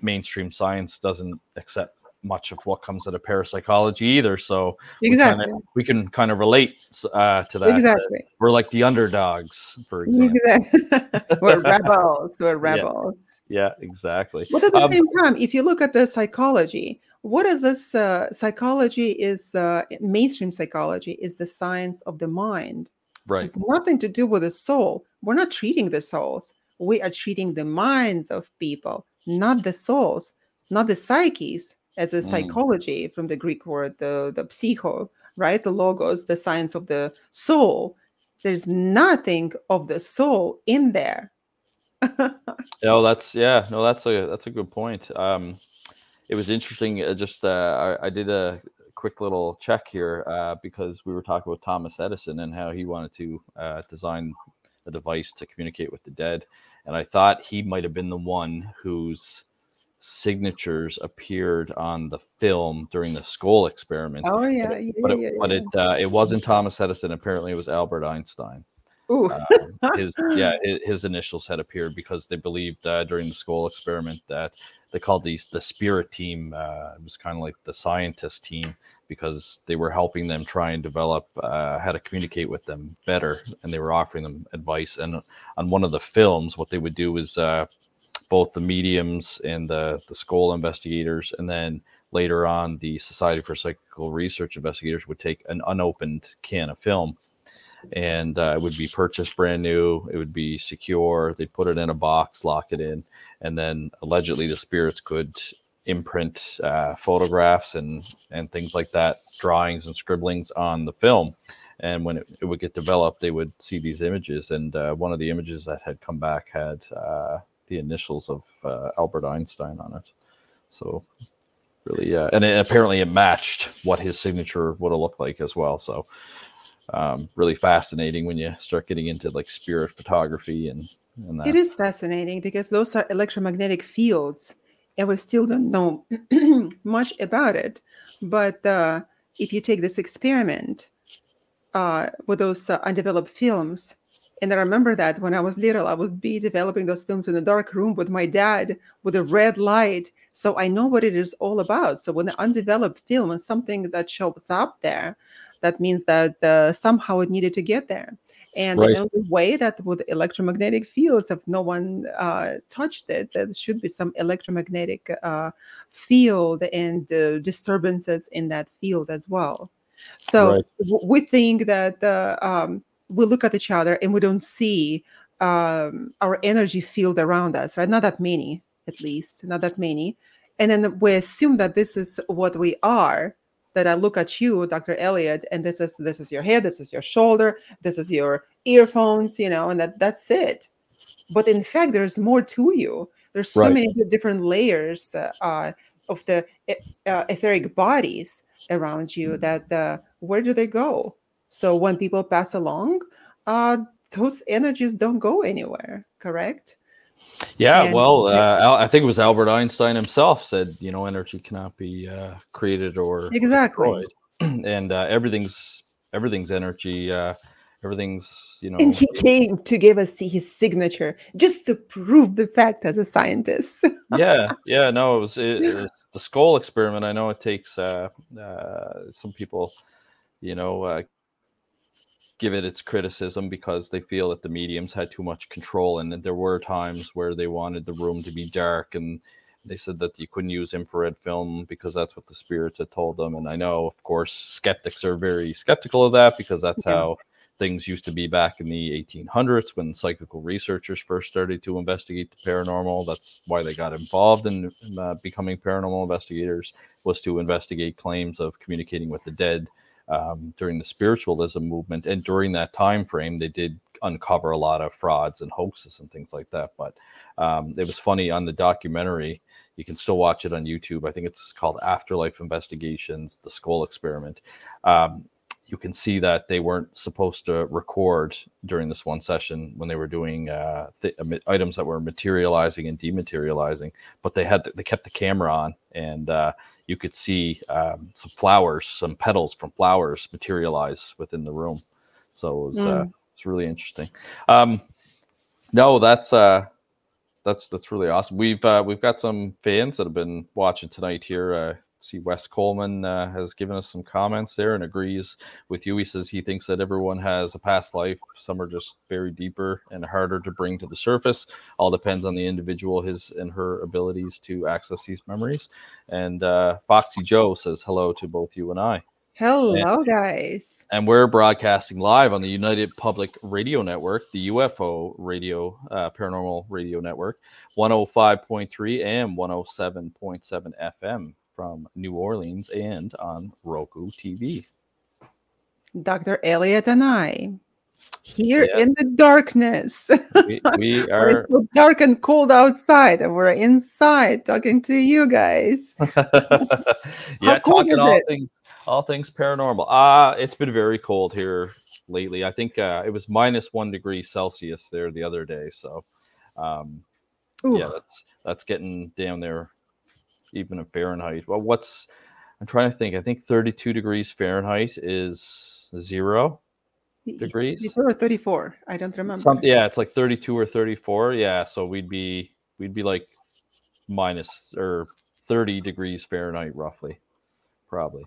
mainstream science doesn't accept much of what comes out of parapsychology either. So
exactly,
we, kinda, we can kind of relate uh, to that.
Exactly,
we're like the underdogs, for example.
Exactly. <laughs> we're rebels. We're <laughs> rebels.
Yeah, yeah exactly.
But at the um, same time, if you look at the psychology, what is this? Uh, psychology is uh, mainstream psychology is the science of the mind.
Right.
It's nothing to do with the soul. We're not treating the souls. We are treating the minds of people, not the souls, not the psyches as a mm. psychology from the Greek word, the, the psycho, right? The logos, the science of the soul. There's nothing of the soul in there. <laughs>
no, that's yeah, no, that's a that's a good point. Um, it was interesting. Uh, just uh, I, I, did a quick little check here uh, because we were talking about Thomas Edison and how he wanted to uh, design a device to communicate with the dead, and I thought he might have been the one whose signatures appeared on the film during the Scole experiment.
Oh yeah,
but
it,
but it,
yeah,
but
yeah.
it, uh, it wasn't Thomas Edison. Apparently, it was Albert Einstein.
Ooh.
um, <laughs> his yeah, his, his, initials had appeared because they believed uh, during the Scole experiment that they called these the spirit team. Uh, it was kind of like the scientist team because they were helping them try and develop uh, how to communicate with them better, and they were offering them advice. And on one of the films, what they would do is uh, both the mediums and the the Scole investigators, and then later on, the Society for Psychical Research investigators would take an unopened can of film and uh, it would be purchased brand new. It would be secure. They'd put it in a box, lock it in, and then allegedly the spirits could imprint uh, photographs and and things like that, drawings and scribblings on the film. And when it, it would get developed, they would see these images. And uh, one of the images that had come back had uh, the initials of uh, Albert Einstein on it. So really, uh, and it, apparently it matched what his signature would have looked like as well. So um, really fascinating when you start getting into like spirit photography and, and that.
It is fascinating because those are electromagnetic fields, and we still don't know <clears throat> much about it. But uh, if you take this experiment uh, with those uh, undeveloped films, and I remember that when I was little, I would be developing those films in a dark room with my dad with a red light. So I know what it is all about. So when the undeveloped film is something that shows up there, that means that uh, somehow it needed to get there. And right. the only way that with electromagnetic fields, if no one uh, touched it, there should be some electromagnetic uh, field and uh, disturbances in that field as well. So right. w- we think that uh, um, we look at each other and we don't see um, our energy field around us, right? Not that many, at least, not that many. And then we assume that this is what we are that I look at you, Dr. Elliott, and this is this is your head, this is your shoulder, this is your earphones, you know, and that that's it. But in fact, there's more to you. There's so right. many different layers uh, of the uh, etheric bodies around you. That uh, where do they go? So when people pass along, uh, those energies don't go anywhere. Correct?
Yeah, and, well, uh, I think it was Albert Einstein himself said, you know, energy cannot be uh, created or
exactly,
destroyed. <clears throat> and uh, everything's everything's energy. Uh, everything's you know.
And he came to give us his signature just to prove the fact as a scientist. <laughs>
yeah, yeah, no, it was, it, it was the Scole experiment. I know it takes uh, uh, some people, you know, give it its criticism because they feel that the mediums had too much control and there were times where they wanted the room to be dark and they said that you couldn't use infrared film because that's what the spirits had told them. And i know of course skeptics are very skeptical of that because that's how things used to be back in the 1800s when psychical researchers first started to investigate the paranormal. That's why they got involved in, in uh, becoming paranormal investigators was to investigate claims of communicating with the dead um, during the spiritualism movement, and during that time frame, they did uncover a lot of frauds and hoaxes and things like that. But um, it was funny on the documentary. You can still watch it on YouTube. I think it's called Afterlife Investigations: The Scole Experiment. Um, you can see that they weren't supposed to record during this one session when they were doing uh, th- items that were materializing and dematerializing, but they had they kept the camera on and uh, you could see um, some flowers, some petals from flowers materialize within the room. So it was mm. uh, it's really interesting. Um, no, that's uh, that's that's really awesome. We've uh, we've got some fans that have been watching tonight here. See Wes Coleman uh, has given us some comments there and agrees with you. He says he thinks that everyone has a past life. Some are just buried deeper and harder to bring to the surface. All depends on the individual, his and her abilities to access these memories. And uh, Foxy Joe says hello to both you and I.
Hello, and, guys.
And we're broadcasting live on the United Public Radio Network, the UFO Radio, uh, Paranormal Radio Network, 105.3 and 107.7 FM from New Orleans and on Roku TV.
Dr. Elliott and I here yeah. in the darkness.
We, we <laughs> are
it's so dark and cold outside, and we're inside talking to you guys. <laughs>
yeah, talking all it? things all things paranormal. Ah, uh, it's been very cold here lately. I think uh, it was minus one degree Celsius there the other day. So, um, yeah, that's that's getting down there even in Fahrenheit. Well, what's I'm trying to think. I think 32 degrees Fahrenheit is zero degrees.
34 or 34. I don't remember.
Some, yeah, it's like 32 or 34. Yeah, so we'd be we'd be like minus or 30 degrees Fahrenheit roughly, probably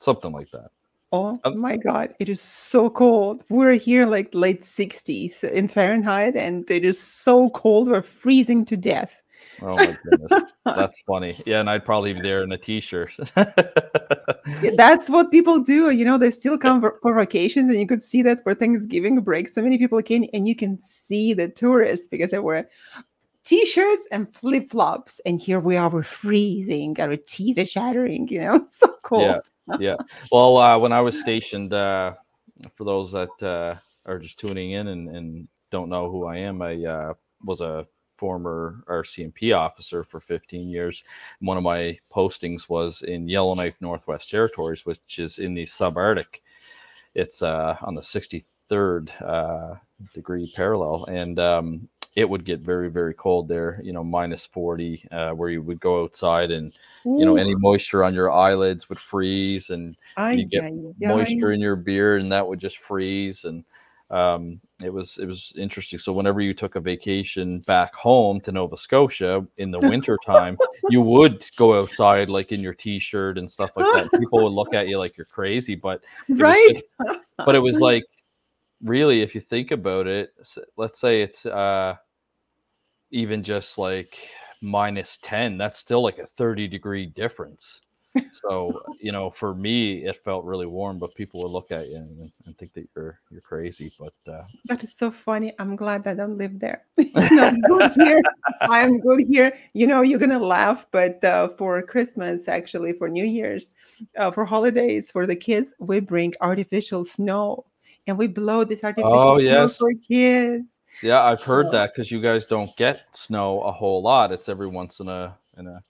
something like that.
Oh um, my God, it is so cold. We're here like late 60s in Fahrenheit, and it is so cold. We're freezing to death
Oh my goodness, <laughs> that's funny. Yeah, and I'd probably be there in a t-shirt. <laughs>
That's what people do. You know, they still come for, for vacations, and you could see that for Thanksgiving break. So many people came, and you can see the tourists because they were t-shirts and flip-flops and here we are we're freezing our teeth are shattering you know <laughs> so cold
yeah yeah well uh, when i was stationed uh, for those that uh, are just tuning in and, and, don't know who i am i uh, was a former rcmp officer for 15 years. One of my postings was in yellowknife northwest territories which is in the subarctic. It's uh, on the 63rd uh, degree parallel and um, it would get very very cold there you know minus 40 uh, where you would go outside and Ooh. you know any moisture on your eyelids would freeze and you get moisture in your beard, and that would just freeze and um, it was it was interesting. So whenever you took a vacation back home to nova scotia in the winter time you would go outside like in your t-shirt and stuff like that. People would look at you like you're crazy but <laughs>
right?
but it was like really, if you think about it, let's say it's uh, even just like minus 10, that's still like a 30 degree difference. So, you know, for me, it felt really warm, but people would look at you and, and think that you're you're crazy. But uh,
that is so funny. I'm glad I don't live there. <laughs> <laughs> I'm good here. I'm good here. You know, you're gonna laugh, but uh, for Christmas, actually, for New Year's, uh, for holidays, for the kids, we bring artificial snow and we blow this artificial oh, yes. for kids.
Yeah, I've heard so. that because you guys don't get snow a whole lot. It's every once in a in a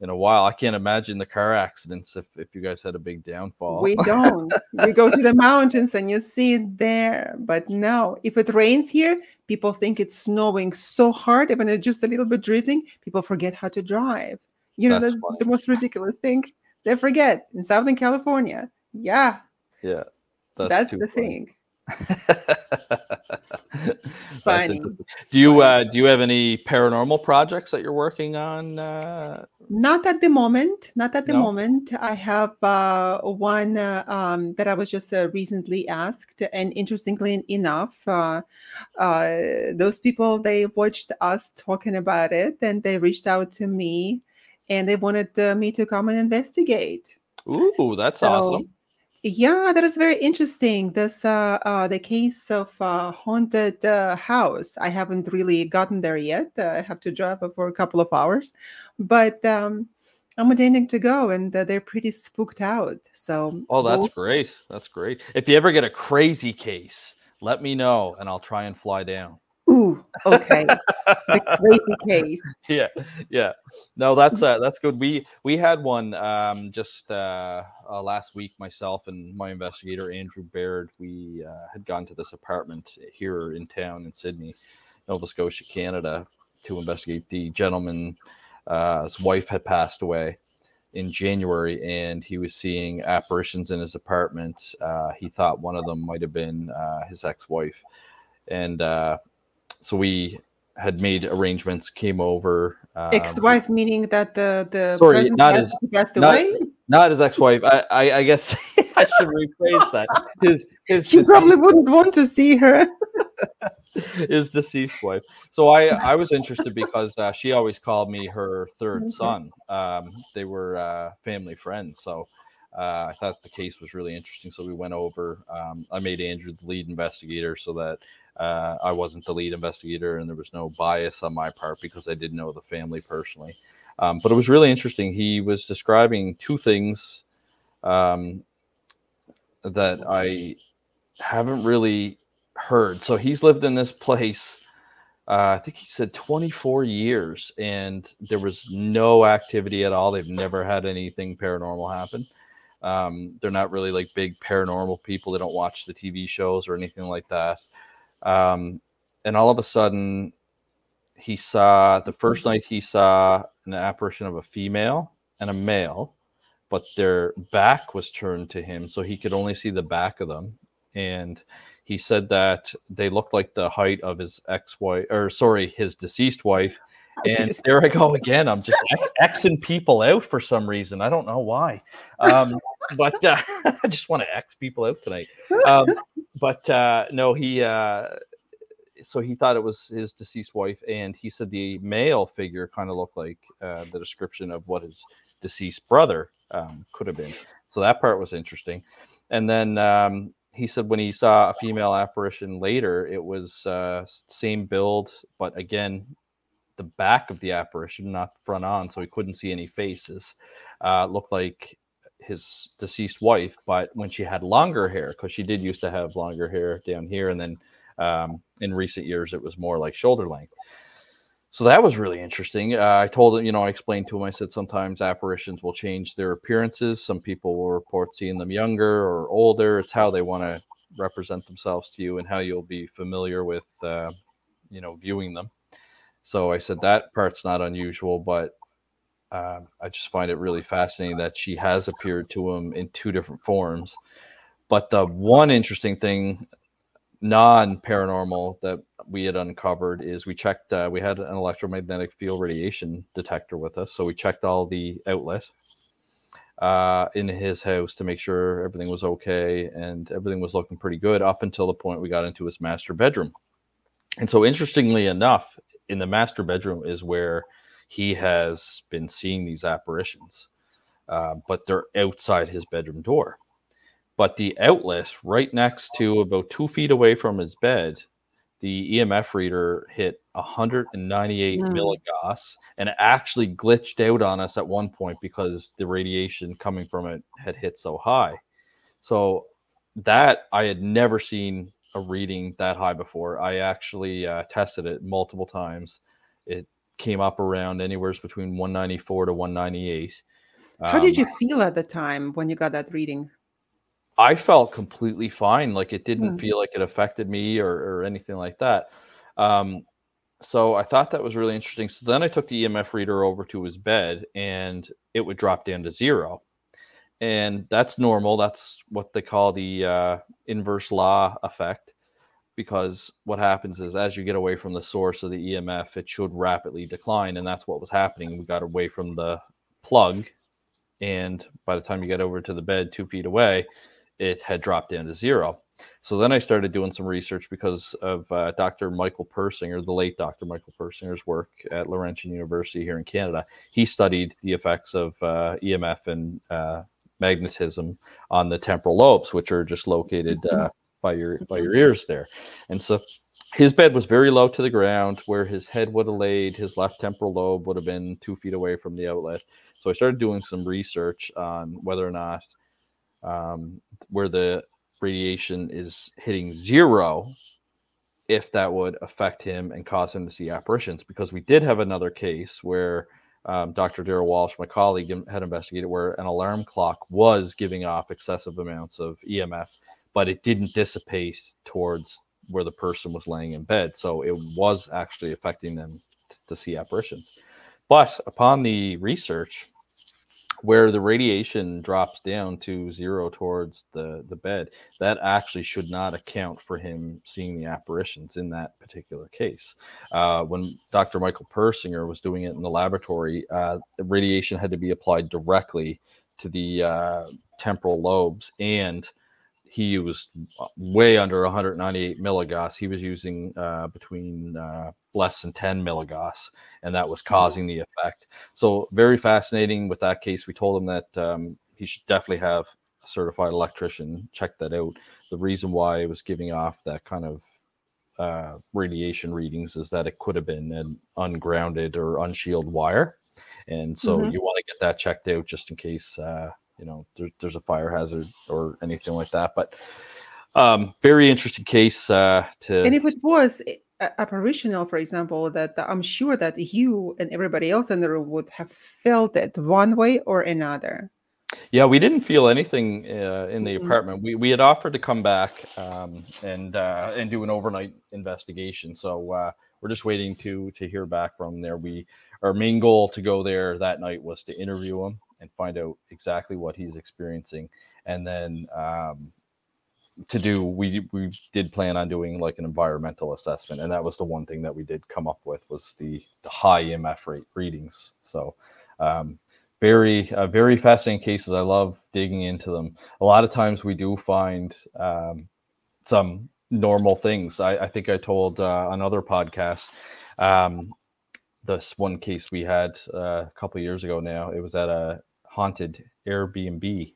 in a while. I can't imagine the car accidents if, if you guys had a big downfall.
We don't. <laughs> we go to the mountains and you see it there. But no, if it rains here, people think it's snowing so hard, even it's just a little bit drizzling, people forget how to drive. You know, that's, that's the most ridiculous thing. They forget in Southern California. Yeah.
Yeah.
That's, That's the funny. thing. <laughs>
funny. Do you uh, do you have any paranormal projects that you're working on? Uh...
Not at the moment. Not at the no? moment. I have uh, one uh, um, that I was just uh, recently asked, and interestingly enough, uh, those people they watched us talking about it, and they reached out to me, and they wanted me to come and investigate.
Ooh, that's so, awesome
yeah, that is very interesting. This uh, uh the case of uh, haunted uh, house. I haven't really gotten there yet. Uh, I have to drive for a couple of hours, but um, I'm intending to go, and uh, they're pretty spooked out. So,
oh, that's both... great. That's great. If you ever get a crazy case, let me know, and I'll try and fly down.
Ooh, okay. the <laughs> crazy case.
Yeah, yeah. No, that's uh, that's good. We we had one um, just uh, uh, last week. Myself and my investigator Andrew Baird. We uh, had gone to this apartment here in town in Sydney, Nova Scotia, Canada, to investigate. The gentleman, uh, his wife had passed away in January, and he was seeing apparitions in his apartment. Uh, he thought one of them might have been uh, his ex-wife, and uh, so we had made arrangements, came over.
Um, ex-wife meaning that the the
sorry, not his passed not, away. Not his ex-wife. I I, I guess <laughs> I should rephrase that. His his.
You probably wouldn't want to see her. <laughs>
his deceased wife. So I I was interested because uh, she always called me her third okay. son. Um, they were uh, family friends, so. Uh, I thought the case was really interesting, so we went over. Um, I made Andrew the lead investigator so that uh, I wasn't the lead investigator, and there was no bias on my part because I didn't know the family personally. Um, but it was really interesting. He was describing two things um, that I haven't really heard. So he's lived in this place. Uh, I think he said 24 years, and there was no activity at all. They've never had anything paranormal happen. Um, they're not really like big paranormal people. They don't watch the TV shows or anything like that. Um, and all of a sudden, he saw the first night he saw an apparition of a female and a male, but their back was turned to him, so he could only see the back of them. And he said that they looked like the height of his ex-wife, or sorry, his deceased wife. <laughs> And there I go again. I'm just Xing people out for some reason. I don't know why. Um, but uh, <laughs> I just want to X people out tonight. Um, <laughs> but uh, no, he uh, so he thought it was his deceased wife, and he said the male figure kind of looked like uh, the description of what his deceased brother um, could have been. So that part was interesting. And then um, he said when he saw a female apparition later, it was uh, same build, but again, the back of the apparition, not front on, so he couldn't see any faces. Uh, looked like his deceased wife, but when she had longer hair, because she did used to have longer hair down here, and then um, in recent years it was more like shoulder length. So that was really interesting. Uh, I told him, you know, I explained to him. I said sometimes apparitions will change their appearances. Some people will report seeing them younger or older. It's how they want to represent themselves to you and how you'll be familiar with, uh, you know, viewing them. So I said that part's not unusual, but uh, I just find it really fascinating that she has appeared to him in two different forms. But the one interesting thing, non paranormal, that we had uncovered is we checked, uh, we had an electromagnetic field radiation detector with us. So we checked all the outlets uh, in his house to make sure everything was okay and everything was looking pretty good up until the point we got into his master bedroom. And so, interestingly enough, in the master bedroom is where he has been seeing these apparitions, uh, but they're outside his bedroom door. But the outlet right next to about two feet away from his bed, the EMF reader hit 198 mm. milligauss and it actually glitched out on us at one point because the radiation coming from it had hit so high. So that I had never seen a reading that high before. I actually uh, tested it multiple times. It came up around anywhere between 194 to 198.
How um, did you feel at the time when you got that reading?
I felt completely fine. Like it didn't mm. feel like it affected me or, or anything like that. Um, so I thought that was really interesting. So then I took the EMF reader over to his bed and it would drop down to zero. And that's normal. That's what they call the uh, inverse law effect because what happens is as you get away from the source of the EMF, it should rapidly decline, and that's what was happening. We got away from the plug, and by the time you get over to the bed two feet away, it had dropped down to zero. So then I started doing some research because of uh, Dr. Michael Persinger, the late Dr. Michael Persinger's work at Laurentian University here in Canada. He studied the effects of uh, EMF and uh, magnetism on the temporal lobes, which are just located mm-hmm. uh, by your by your ears there. And so his bed was very low to the ground where his head would have laid, his left temporal lobe would have been two feet away from the outlet. So I started doing some research on whether or not um, where the radiation is hitting zero, if that would affect him and cause him to see apparitions. Because we did have another case where um, Dr. Daryl Walsh, my colleague, had investigated where an alarm clock was giving off excessive amounts of EMF but it didn't dissipate towards where the person was laying in bed. So it was actually affecting them t- to see apparitions. But upon the research, where the radiation drops down to zero towards the, the bed, that actually should not account for him seeing the apparitions in that particular case. Uh, when Dr. Michael Persinger was doing it in the laboratory, uh, radiation had to be applied directly to the uh, temporal lobes and he used uh, way under 198 milligauss. He was using uh, between uh, less than 10 milligauss, and that was causing the effect. So very fascinating with that case. We told him that um, he should definitely have a certified electrician check that out. The reason why it was giving off that kind of uh, radiation readings is that it could have been an ungrounded or unshielded wire, and so mm-hmm. you want to get that checked out just in case uh, you know there, there's a fire hazard or anything like that. But um, very interesting case uh, to.
And if it was apparitional, for example, that I'm sure that you and everybody else in the room would have felt it one way or another.
Yeah, we didn't feel anything uh, in the mm-hmm. apartment. We we had offered to come back um, and uh, and do an overnight investigation. So uh, we're just waiting to to hear back from there. We our main goal to go there that night was to interview him and find out exactly what he's experiencing and then um, to do we we did plan on doing like an environmental assessment and that was the one thing that we did come up with was the the high MF rate readings so um, very uh, very fascinating cases i love digging into them a lot of times we do find um, some normal things. I, I think I told uh, on other podcasts um, this one case we had uh, a couple years ago. Now it was at a haunted Airbnb,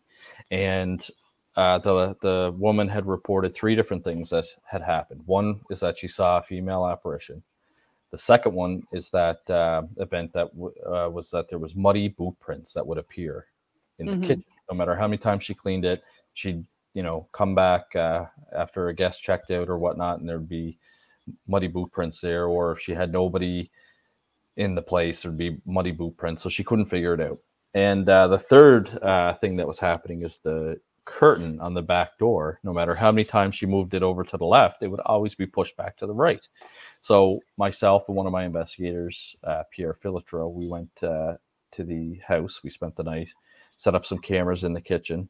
and uh, the the woman had reported three different things that had happened. One is that she saw a female apparition. The second one is that uh, event that w- uh, was that there was muddy boot prints that would appear in mm-hmm. the kitchen. No matter how many times she cleaned it, she'd you know come back uh, after a guest checked out or whatnot, and there'd be muddy boot prints there. Or if she had nobody in the place, there'd be muddy boot prints. So she couldn't figure it out. And uh, the third uh, thing that was happening is the curtain on the back door, no matter how many times she moved it over to the left, it would always be pushed back to the right. So myself and one of my investigators, uh, Pierre Filitro, we went uh, to the house. We spent the night, set up some cameras in the kitchen,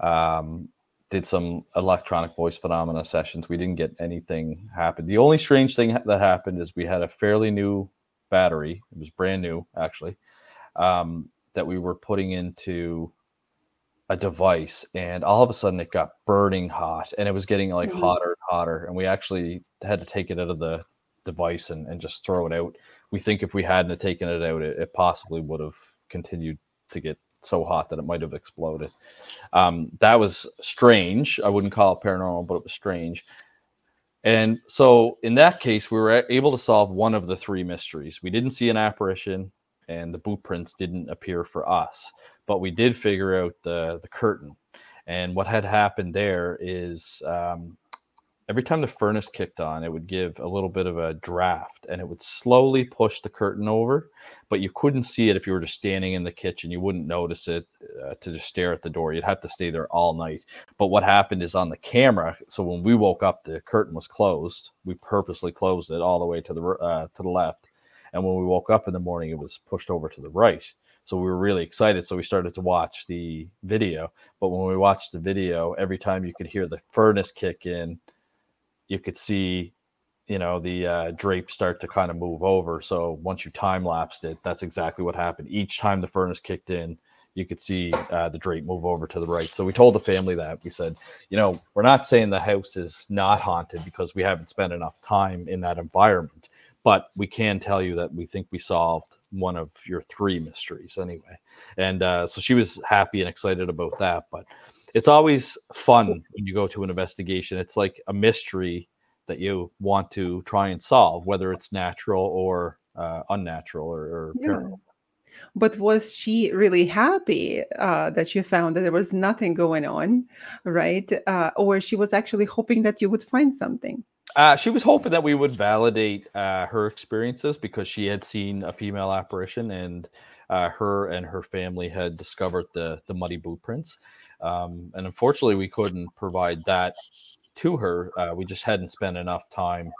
um, did some electronic voice phenomena sessions. We didn't get anything happen. The only strange thing that happened is we had a fairly new battery. It was brand new, actually, um, that we were putting into a device and all of a sudden it got burning hot and it was getting like mm-hmm. hotter and hotter and we actually had to take it out of the device and, and just throw it out. We think if we hadn't taken it out it, it possibly would have continued to get so hot that it might have exploded. Um, that was strange. I wouldn't call it paranormal but it was strange. And so in that case we were able to solve one of the three mysteries. We didn't see an apparition and the boot prints didn't appear for us but we did figure out the the curtain. And what had happened there is um, every time the furnace kicked on, it would give a little bit of a draft and it would slowly push the curtain over, but you couldn't see it if you were just standing in the kitchen. You wouldn't notice it uh, to just stare at the door. You'd have to stay there all night. But what happened is on the camera, so when we woke up, the curtain was closed. We purposely closed it all the way to the uh, to the left. And when we woke up in the morning, it was pushed over to the right. So we were really excited. So we started to watch the video. But when we watched the video, every time you could hear the furnace kick in, you could see, you know, the uh, drape start to kind of move over. So once you time lapsed it, that's exactly what happened. Each time the furnace kicked in, you could see uh, the drape move over to the right. So we told the family that we said, you know, we're not saying the house is not haunted because we haven't spent enough time in that environment, but we can tell you that we think we solved one of your three mysteries anyway. And uh, so she was happy and excited about that. But it's always fun when you go to an investigation. It's like a mystery that you want to try and solve, whether it's natural or uh, unnatural or, or yeah. paranormal.
But was she really happy uh, that you found that there was nothing going on, right? Uh, or she was actually hoping that you would find something?
Uh, she was hoping that we would validate uh, her experiences because she had seen a female apparition, and uh, her and her family had discovered the the muddy boot prints. Um, and unfortunately, we couldn't provide that to her. Uh, we just hadn't spent enough time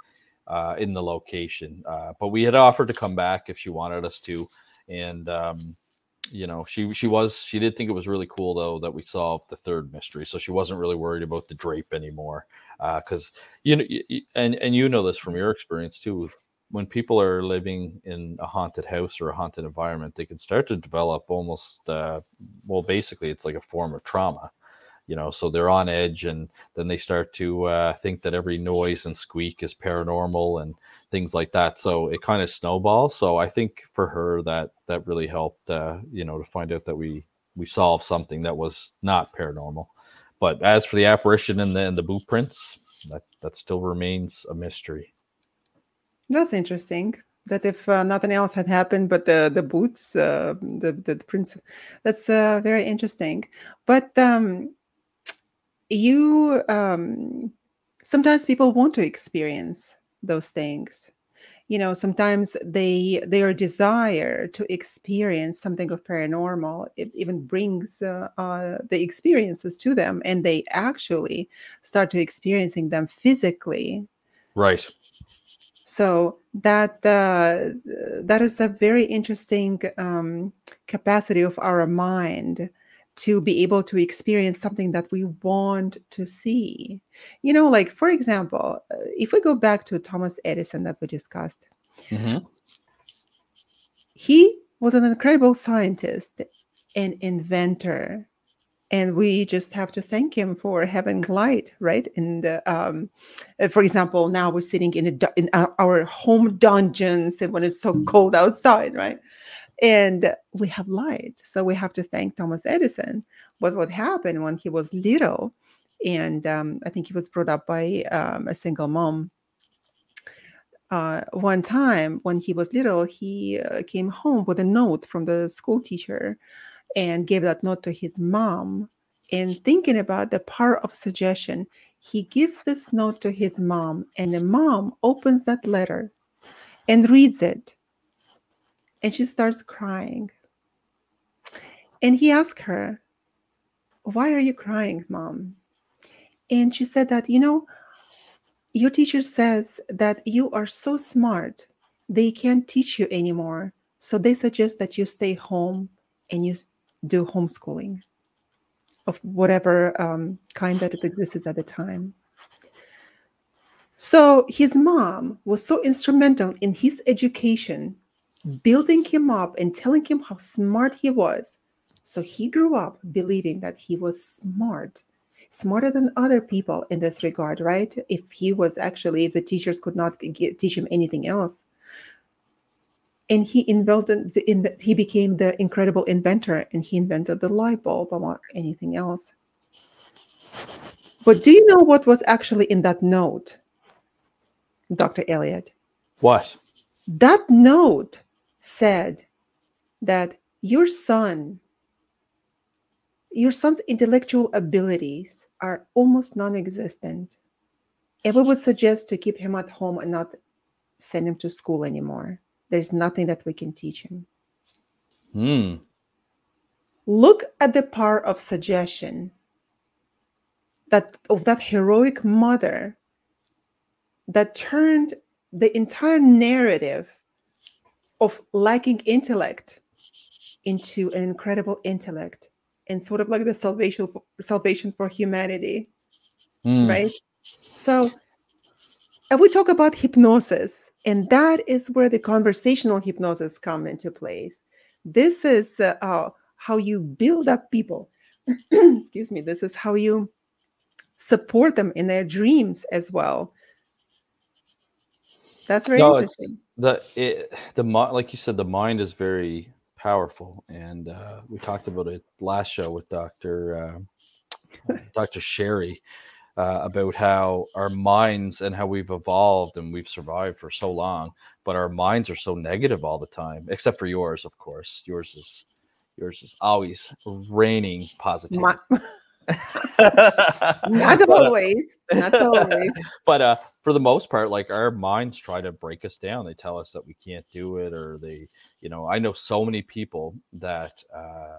uh, in the location. Uh, but we had offered to come back if she wanted us to, and um, you know she she was she did think it was really cool though that we solved the third mystery so she wasn't really worried about the drape anymore because uh, you know and and you know this from your experience too when people are living in a haunted house or a haunted environment they can start to develop almost uh, well basically it's like a form of trauma you know so they're on edge and then they start to uh, think that every noise and squeak is paranormal and things like that so it kind of snowballs so i think for her that that really helped uh, you know to find out that we we solved something that was not paranormal but as for the apparition and the, and the boot prints that that still remains a mystery.
That's interesting that if uh, nothing else had happened but the the boots uh, the, the, the prints that's uh, very interesting. But um you um sometimes people want to experience those things you know sometimes they their desire to experience something of paranormal it even brings uh, uh, the experiences to them and they actually start to experiencing them physically.
Right.
So that uh, that is a very interesting um, capacity of our mind to be able to experience something that we want to see. You know, like for example, uh, if we go back to Thomas Edison that we discussed, mm-hmm. he was an incredible scientist and inventor. and we just have to thank him for having light right and uh, um, uh, for example now we're sitting in, a, in our home dungeons and when it's so cold outside right and we have light so we have to thank thomas edison but what happened when he was little and um, i think he was brought up by um, a single mom uh, one time when he was little he uh, came home with a note from the school teacher and gave that note to his mom. And thinking about the power of suggestion, he gives this note to his mom, and the mom opens that letter and reads it. And she starts crying. And he asked her, Why are you crying, mom? And she said that, you know, your teacher says that you are so smart, they can't teach you anymore. So they suggest that you stay home and you do homeschooling of whatever um, kind that it existed at the time. So his mom was so instrumental in his education, building him up and telling him how smart he was. So he grew up believing that he was smart, smarter than other people in this regard, right? If he was actually, if the teachers could not get, teach him anything else, and he invented the, in the, he became the incredible inventor and he invented the light bulb among anything else but do you know what was actually in that note dr elliott
what
that note said that your son your son's intellectual abilities are almost non-existent and we would suggest to keep him at home and not send him to school anymore there's nothing that we can teach him.
Hmm.
Look at the power of suggestion that of that heroic mother that turned the entire narrative of lacking intellect into an incredible intellect and sort of like the salvation for, salvation for humanity mm. right? So and we talk about hypnosis and that is where the conversational hypnosis come into place. This is uh, uh, how you build up people. <clears throat> Excuse me this is how you support them in their dreams as well. That's very no, interesting
the it, the like you said the mind is very powerful and uh, we talked about it last show with dr uh, dr sherry uh, about how our minds and how we've evolved and we've survived for so long, but our minds are so negative all the time, except for yours, of course. Yours is yours is always raining positivity. My- <laughs>
not uh, always. Not <laughs> always.
but uh for the most part like our minds try to break us down. They tell us that we can't do it or they you know i know so many people that uh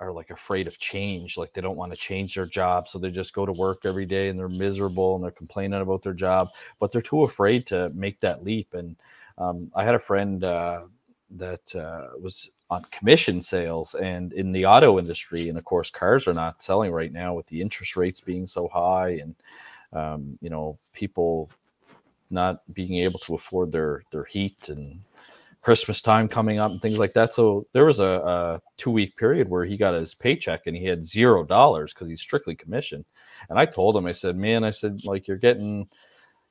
are like afraid of change like they don't want to change their job so they just go to work every day and they're miserable and they're complaining about their job but they're too afraid to make that leap and um, i had a friend uh, that uh, was on commission sales and in the auto industry and of course cars are not selling right now with the interest rates being so high and um, you know people not being able to afford their their heat and Christmas time coming up and things like that. So there was a, a two week period where he got his paycheck and he had zero dollars because he's strictly commission. And I told him, I said, man, I said, like you're getting,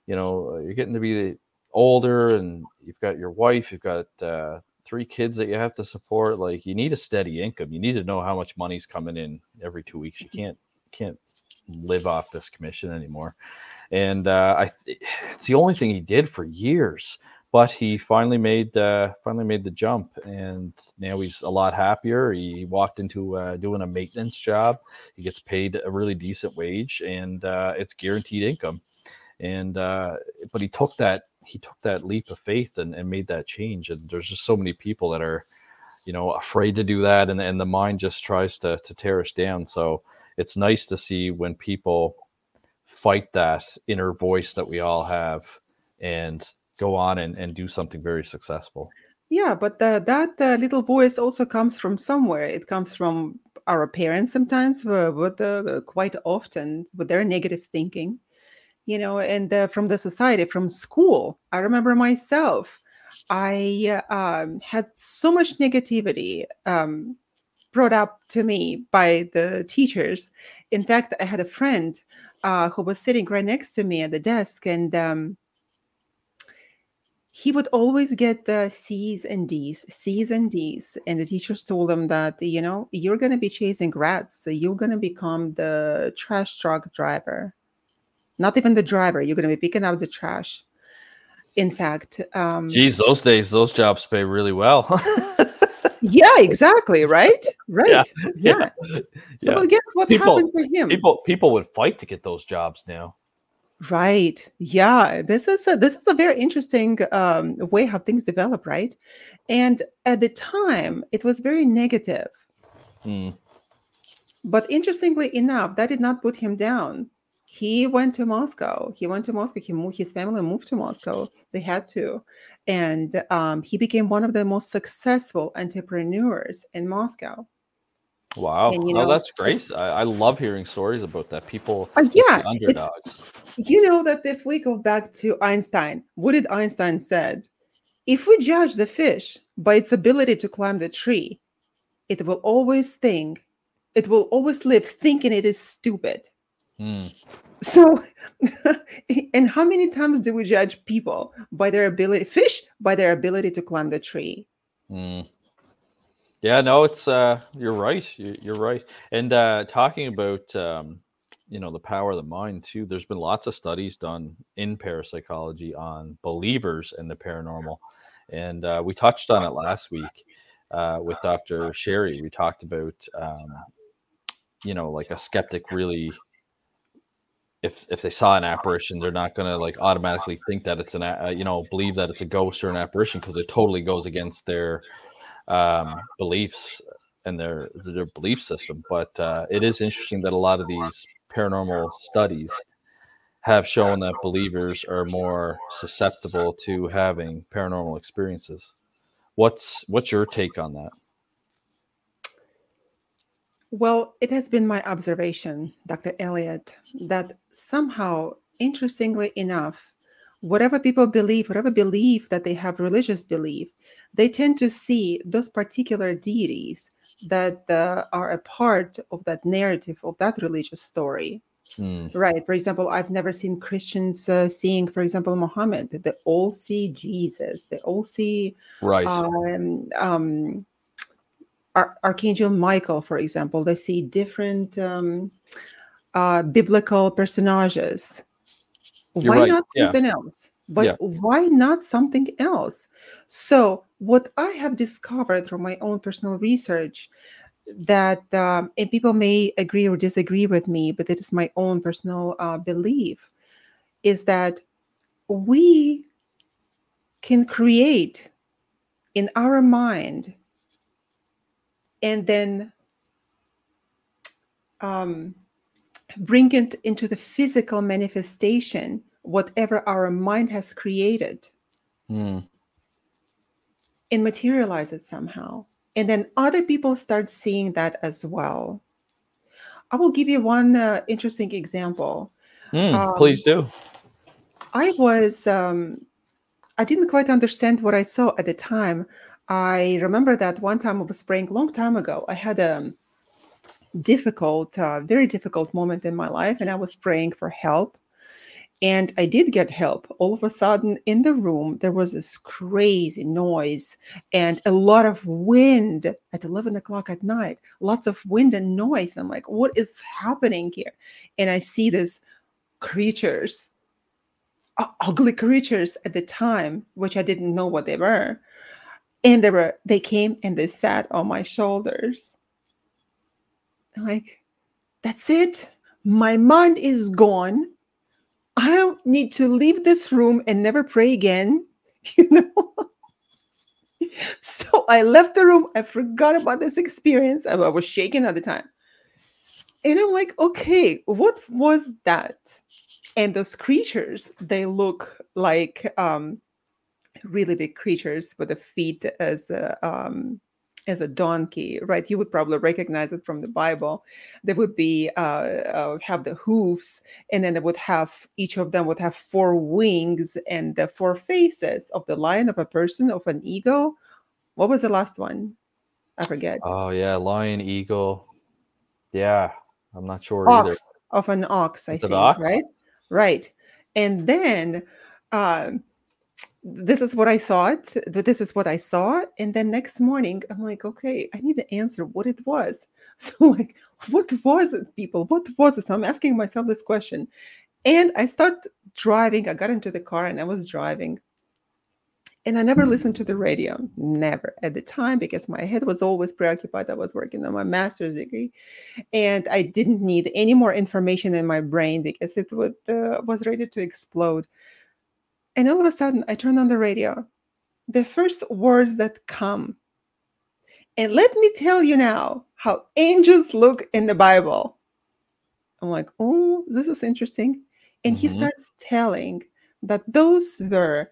you know, you're getting to be older and you've got your wife, you've got uh, three kids that you have to support. Like you need a steady income. You need to know how much money's coming in every two weeks. You can't can't live off this commission anymore. And uh, I, it's the only thing he did for years but he finally made uh, finally made the jump, and now he's a lot happier. He walked into uh, doing a maintenance job. He gets paid a really decent wage, and uh, it's guaranteed income. And uh, but he took that he took that leap of faith and, and made that change. And there's just so many people that are, you know, afraid to do that, and and the mind just tries to to tear us down. So it's nice to see when people fight that inner voice that we all have and go on and, and do something very successful.
Yeah, but the, that uh, little voice also comes from somewhere. It comes from our parents sometimes, uh, but uh, quite often with their negative thinking, you know, and from the society, from school. I remember myself, I um, had so much negativity um, brought up to me by the teachers. In fact, I had a friend uh, who was sitting right next to me at the desk, and um, he would always get the C's and D's, C's and D's. And the teachers told him that, you know, you're going to be chasing rats. So you're going to become the trash truck driver. Not even the driver. You're going to be picking up the trash. In fact, um,
geez, those days, those jobs pay really well. <laughs>
yeah, exactly. Right. Right. Yeah. yeah. yeah. <laughs> So, yeah. Well, guess what people, happened to him?
People, people would fight to get those jobs now.
Right. Yeah. This is a this is a very interesting um, way how things develop, right? And at the time, it was very negative.
Mm.
But interestingly enough, that did not put him down. He went to Moscow. He went to Moscow. He moved. His family moved to Moscow. They had to, and um, he became one of the most successful entrepreneurs in Moscow.
Wow. And, you know, oh, that's great. I, I, love hearing stories about that. People,
uh, yeah, underdogs. You know that if we go back to Einstein, what did Einstein said? If we judge the fish by its ability to climb the tree, it will always think, it will always live thinking it is stupid.
Mm.
So, <laughs> and how many times do we judge people by their ability, fish by their ability to climb the tree?
Mm. Yeah, no, it's uh, you're right. You're right. And uh, talking about um, you know the power of the mind too. There's been lots of studies done in parapsychology on believers and the paranormal, and uh, we touched on it last week uh, with Dr. Sherry. We talked about um, you know like a skeptic really if if they saw an apparition, they're not going to like automatically think that it's an you know believe that it's a ghost or an apparition because it totally goes against their um, beliefs and their their belief system. But uh, it is interesting that a lot of these paranormal studies have shown that believers are more susceptible to having paranormal experiences. What's what's your take on that?
Well, it has been my observation, Dr. Elliott, that somehow, interestingly enough, whatever people believe, whatever belief that they have religious belief, they tend to see those particular deities that uh, are a part of that narrative of that religious story.
Mm.
Right. For example, I've never seen Christians uh, seeing, for example, Muhammad. They all see Jesus. They all see
right.
Um, um, Ar- Archangel Michael, for example. They see different um, uh, biblical personages. You're why right. not something yeah. else? But yeah. why not something else? So, what I have discovered through my own personal research that um, and people may agree or disagree with me, but it is my own personal uh, belief is that we can create in our mind and then um, bring it into the physical manifestation, whatever our mind has created,
mm.
and materialize it somehow. And then other people start seeing that as well. I will give you one uh, interesting example.
Mm, um, please do.
I was, um, I didn't quite understand what I saw at the time. I remember that one time of was praying long time ago. I had a difficult, uh, very difficult moment in my life, and I was praying for help. And I did get help. All of a sudden, in the room, there was this crazy noise and a lot of wind at 11 o'clock at night. Lots of wind and noise. I'm like, what is happening here? And I see these creatures, ugly creatures at the time, which I didn't know what they were. And they were, they came and they sat on my shoulders like, that's it. My mind is gone. I need to leave this room and never pray again. <laughs> You know? so I left the room. I forgot about this experience. I was shaking at the time. And I'm like, okay, what was that? And those creatures, they look like um, really big creatures with the feet as a, um, as a donkey, right? You would probably recognize it from the Bible. They would be uh, uh, have the hooves, and then they would have each of them would have four wings and the four faces of the lion, of a person, of an eagle. What was the last one? I forget.
Oh yeah, lion, eagle. Yeah, I'm not sure
ox
either.
of an ox, I
Is it
think,
ox?
right? Right. And then um, this is what I thought, this is what I saw. And then next morning, I'm like, okay, I need to answer what it was. <laughs> So, like, what was it, people? What was it? So I'm asking myself this question. And I start driving. I got into the car and I was driving. And I never listened to the radio, never at the time, because my head was always preoccupied. I was working on my master's degree, and I didn't need any more information in my brain because it would, uh, was ready to explode. And all of a sudden, I turn on the radio. The first words that come, and let me tell you now how angels look in the Bible. I'm like, oh, this is interesting. And he
Mhm.
starts telling that those were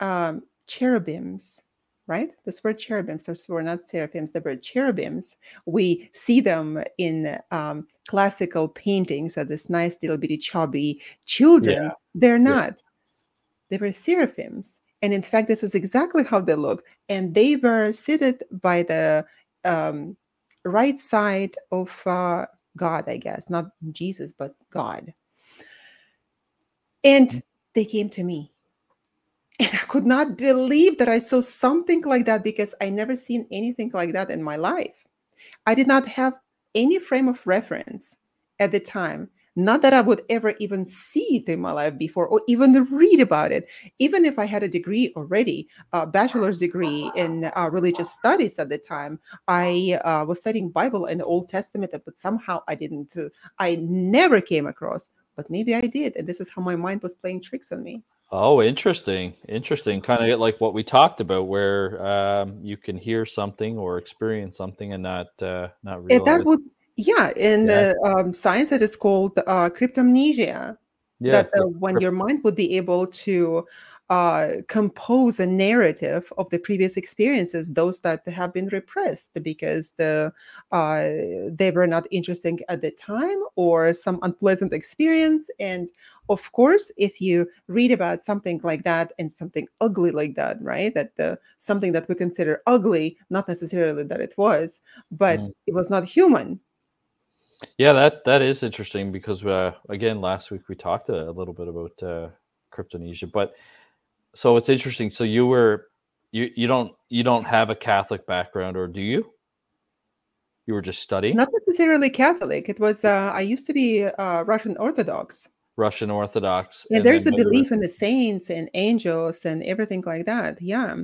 um, cherubims, right? Those were cherubims. Those were not seraphims. They were cherubims. We see them in um, classical paintings of this nice little bitty chubby children. They're not. They were seraphims. And in fact, this is exactly how they look. And they were seated by the um, right side of uh, God, I guess, not Jesus, but God. And they came to me. <laughs> And I could not believe that I saw something like that because I never seen anything like that in my life. I did not have any frame of reference at the time. Not that I would ever even see it in my life before or even read about it. Even if I had a degree already, a bachelor's degree in uh, religious studies at the time, I uh, was studying Bible and the Old Testament, but somehow I didn't, uh, I never came across, but maybe I did. And this is how my mind was playing tricks on me.
Oh, interesting. Interesting. Kind of like what we talked about, where um, you can hear something or experience something and not uh, not realize.
that would, yeah, in
Yeah.
the um, science, it is called uh, cryptomnesia.
yeah.
that uh, when your mind would be able to uh, compose a narrative of the previous experiences, those that have been repressed because the uh, they were not interesting at the time or some unpleasant experience. And of course, if you read about something like that and something ugly like that, right? That the something that we consider ugly, not necessarily that it was, but
Mm.
it was not human.
Yeah, that that is interesting because uh, again, last week we talked a, a little bit about uh, cryptomnesia, but so it's interesting. So you were you you don't you don't have a Catholic background, or do you? You were just studying
Not necessarily Catholic. It was uh, I used to be uh, Russian Orthodox.
Russian Orthodox,
and there's a
then when you were-
belief in the saints and angels and everything like that. Yeah.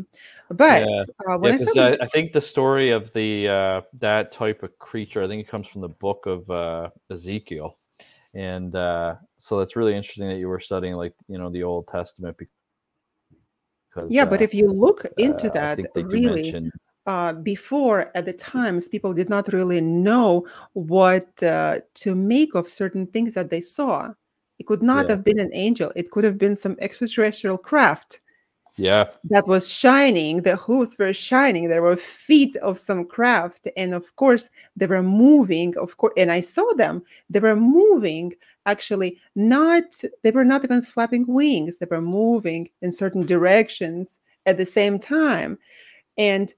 But
Yeah.
uh, when
Yeah,
I started,
I, I think the story of the uh, that type of creature, I think it comes from the book of uh, Ezekiel, and uh, so it's really interesting that you were studying like you know the Old Testament. Because
yeah, but
uh,
if you look into
uh,
that,
think they do
really,
mention
uh, before at the times, people did not really know what uh, to make of certain things that they saw. It could not
Yeah.
have been an angel. It could have been some extraterrestrial craft.
yeah,
that was shining the hooves were shining there were feet of some craft and of course they were moving of course and i saw them they were moving actually not they were not even flapping wings they were moving in certain directions at the same time and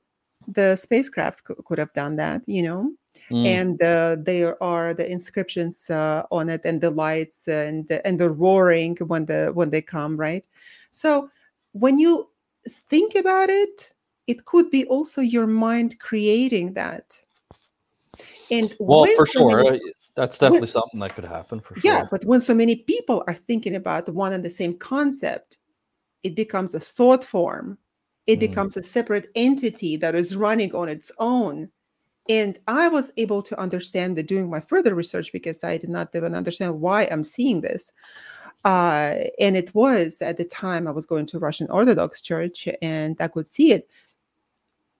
the spacecrafts could, could have done that you know
Mm,
and uh, there are the inscriptions uh, on it and the lights and and the roaring when the when they come right? So when you think about it it could be also your mind creating that. And
well, for
so many-
sure, uh, that's definitely something that could happen for sure.
yeah but when so many people are thinking about one and the same concept it becomes a thought form. It
Mm.
becomes a separate entity that is running on its own and i was able to understand the doing my further research because i did not even understand why i'm seeing this. Uh, and it was at the time i was going to russian orthodox church and i could see it.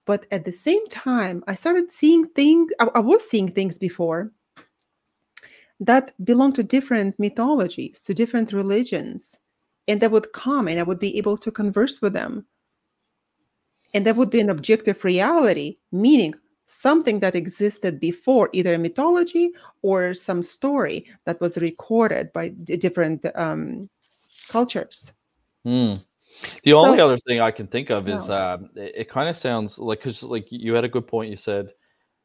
But at the same time i started seeing things i, I was seeing things before that belong to different mythologies to different religions and that would come and i would be able to converse with them. And that would be an objective reality meaning something that existed before either a mythology or some story that was recorded by d- different um, cultures
Mm. The only so, other thing I can think of is um, it, it kind of sounds like because like you had a good point. You said,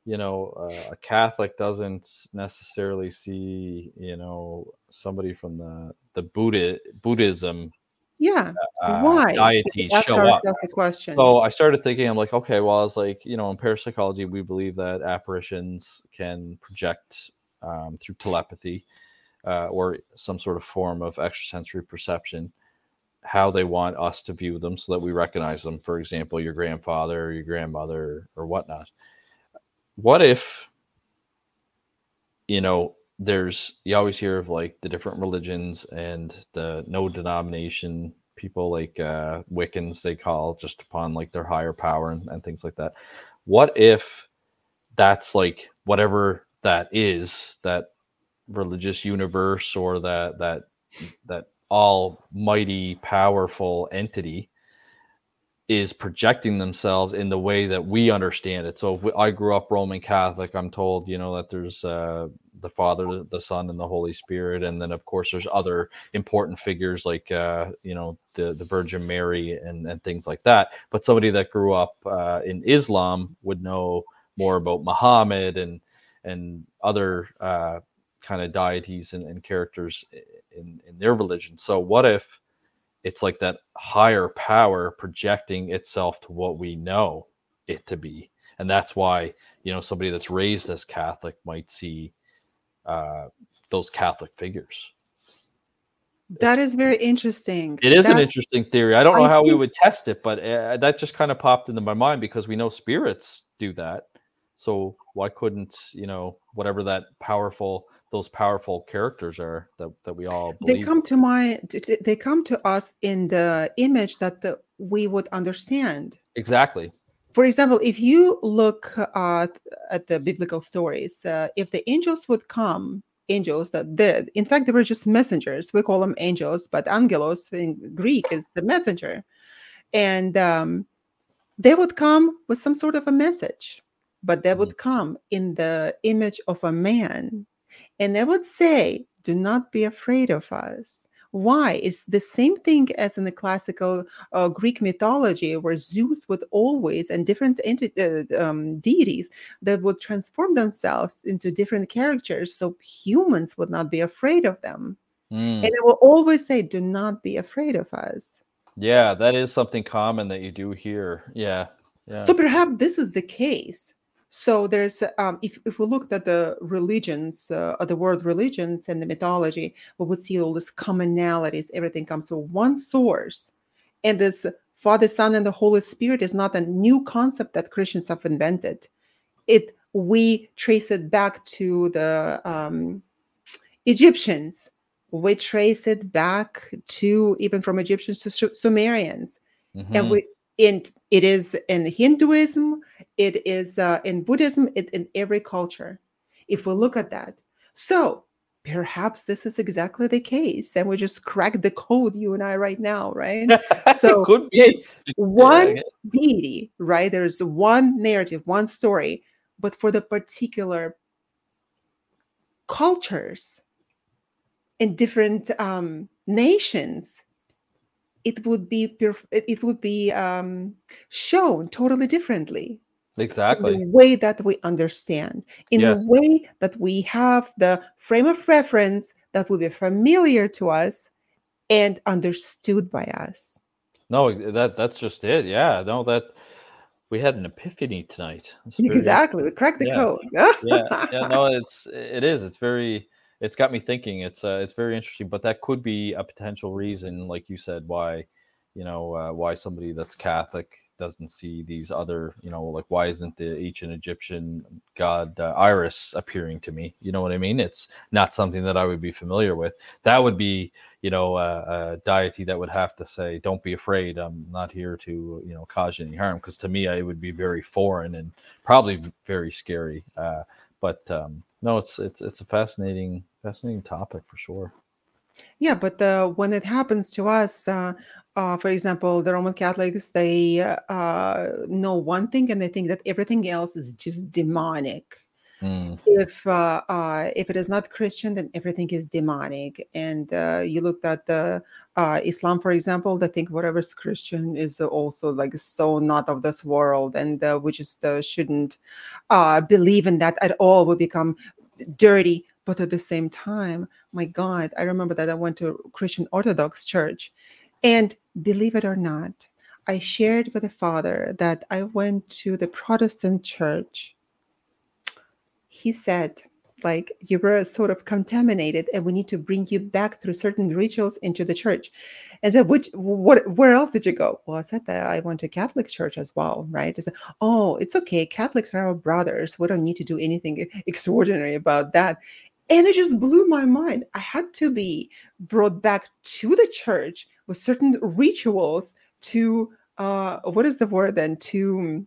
you know, uh, a Catholic doesn't necessarily see, you know, somebody from the the Buddha Buddhism
yeah. Uh, Why?
Deities
Ask
show up.
a question.
So I started thinking, I'm like, okay, well, I was like, you know, in parapsychology, we believe that apparitions can project um, through telepathy uh, or some sort of form of extrasensory perception how they want us to view them so that we recognize them. For example, your grandfather or your grandmother or whatnot. What if, you know, there's you always hear of like the different religions and the no denomination people like uh wiccans they call just upon like their higher power and, and things like that. What if that's like whatever that is that religious universe or that that that almighty powerful entity is projecting themselves in the way that we understand it. So if we, I grew up Roman Catholic, I'm told, you know, that there's uh, the Father, the Son, and the Holy Spirit, and then of course there's other important figures like, uh, you know, the the Virgin Mary and and things like that. But somebody that grew up uh, in Islam would know more about Muhammad and and other uh, kind of deities and, and characters in in their religion. So what if it's like that higher power projecting itself to what we know it to be. And that's why you know somebody that's raised as catholic might see uh, those catholic figures.
That it's, is very interesting.
it is
that,
an interesting theory. I don't know I how think... we would test it but uh, that just kind of popped into my mind because we know spirits do that. So why couldn't you know whatever that powerful those powerful characters are that, that we all
they come to my they come to us in the image that the, we would understand.
Exactly.
For example if you look at, at the biblical stories uh, if the angels would come angels that did in fact they were just messengers. We call them angels but angelos in greek is the messenger. And um, they would come with some sort of a message but they would mm-hmm. come in the image of a man and they would say, Do not be afraid of us. Why? It's the same thing as in the classical uh, Greek mythology, where Zeus would always, and different enti- uh, um, deities that would transform themselves into different characters so humans would not be afraid of them. Mm. And it will always say, Do not be afraid of us.
Yeah, that is something common that you do hear. Yeah. yeah.
So perhaps this is the case so there's, um, if, if we looked at the religions, uh, the world religions and the mythology, we would see all these commonalities. Everything comes from one source. And this Father, Son, and the Holy Spirit is not a new concept that Christians have invented. It we trace it back to the um, Egyptians. We trace it back to even from Egyptians to Sumerians, mm-hmm. and we and it is in Hinduism, it is uh, in Buddhism, it, in every culture. If we look at that, so perhaps this is exactly the case, and we just cracked the code, you and I, right now, right? <laughs> So
could be
one deity, right? There's one narrative, one story, but for the particular cultures in different um, nations it would be perf- it would be um, shown totally differently
exactly
the way that we understand in yes. the way that we have the frame of reference that will be familiar to us and understood by us
no that that's just it yeah no that we had an epiphany tonight
exactly we cracked the
yeah.
code <laughs>
yeah yeah no it's it is it's very it's got me thinking. It's uh, it's very interesting, but that could be a potential reason, like you said, why you know uh, why somebody that's Catholic doesn't see these other you know like why isn't the ancient Egyptian god uh, Isis appearing to me? You know what I mean? It's not something that I would be familiar with. That would be you know a deity that would have to say, "Don't be afraid. I'm not here to you know cause any harm." Because to me, it would be very foreign and probably very scary. Uh, but um, no, it's it's it's a fascinating fascinating topic for sure.
Yeah, but uh, when it happens to us, uh, uh, for example, the Roman Catholics, they uh, know one thing and they think that everything else is just demonic.
Mm.
If uh, uh, if it is not Christian, then everything is demonic. And uh, you looked at the uh, Islam, for example, they think whatever's Christian is also like so not of this world, and uh, we just uh, shouldn't uh, believe in that at all. We become dirty. But at the same time, my God, I remember that I went to Christian Orthodox church, and believe it or not, I shared with the father that I went to the Protestant church. He said, like, you were sort of contaminated, and we need to bring you back through certain rituals into the church. And said, which, what, where else did you go? Well, I said that I went to Catholic church as well, right? I said, oh, it's okay. Catholics are our brothers. We don't need to do anything extraordinary about that. And it just blew my mind. I had to be brought back to the church with certain rituals to uh what is the word then to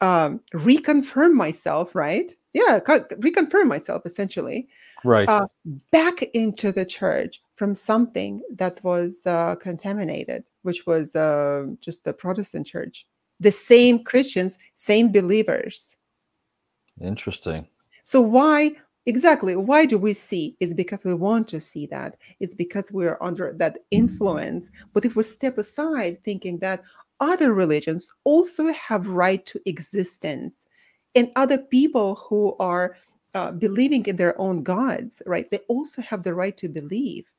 um reconfirm myself right yeah reconfirm myself essentially
Right.
uh back into the church from something that was uh contaminated which was uh just the protestant church the same christians same believers
Interesting.
so why exactly. Why do we see? Is because we want to see that. It's because we're under that influence. But if we step aside thinking that other religions also have right to existence and other people who are uh, believing in their own gods right they also have the right to believe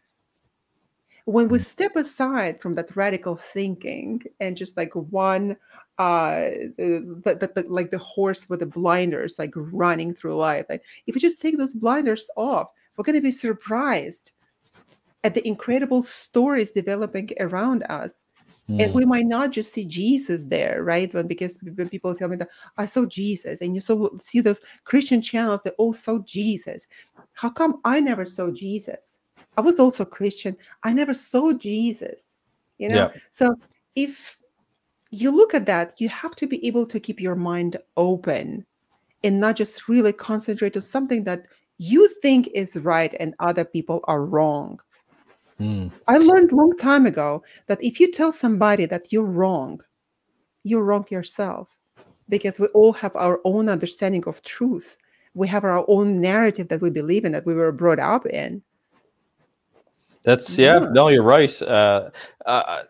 when we step aside from that radical thinking and just like one uh the, the, the- like the horse with the blinders like running through life like if we just take those blinders off we're going to be surprised at the incredible stories developing around us. And
Mm.
we might not just see jesus there right? When because when people tell me that i saw jesus and you saw see those christian channels they all saw jesus. How come i never saw jesus i was also christian i never saw jesus you know
Yeah.
so if you look at that you have to be able to keep your mind open and not just really concentrate on something that you think is right and other people are wrong
Mm.
I learned long time ago that if you tell somebody that you're wrong, you're wrong yourself because we all have our own understanding of truth. We have our own narrative that we believe in, that we were brought up in.
That's yeah.
Yeah.
No, you're right. Uh, uh,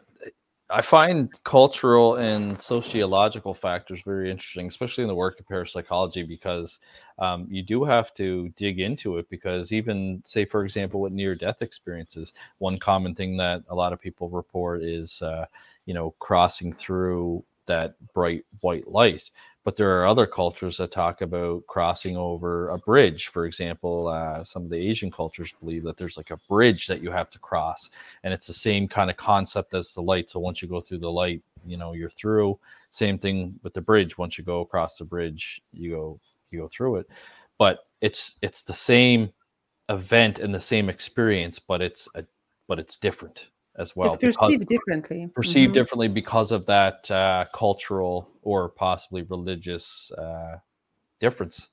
I find cultural and sociological factors very interesting, especially in the work of parapsychology, because um, you do have to dig into it. Because even, say, for example, with near-death experiences, one common thing that a lot of people report is, uh, you know, crossing through that bright white light. But there are other cultures that talk about crossing over a bridge. For example, uh, some of the Asian cultures believe that there's like a bridge that you have to cross and it's the same kind of concept as the light. So once you go through the light, you know you're through. Same thing with the bridge. Once you go across the bridge, you go you go through it. But it's it's the same event and the same experience, but it's a but it's different as well.
it's perceived differently.
perceived
Mhm.
differently because of that uh, cultural or possibly religious uh, difference.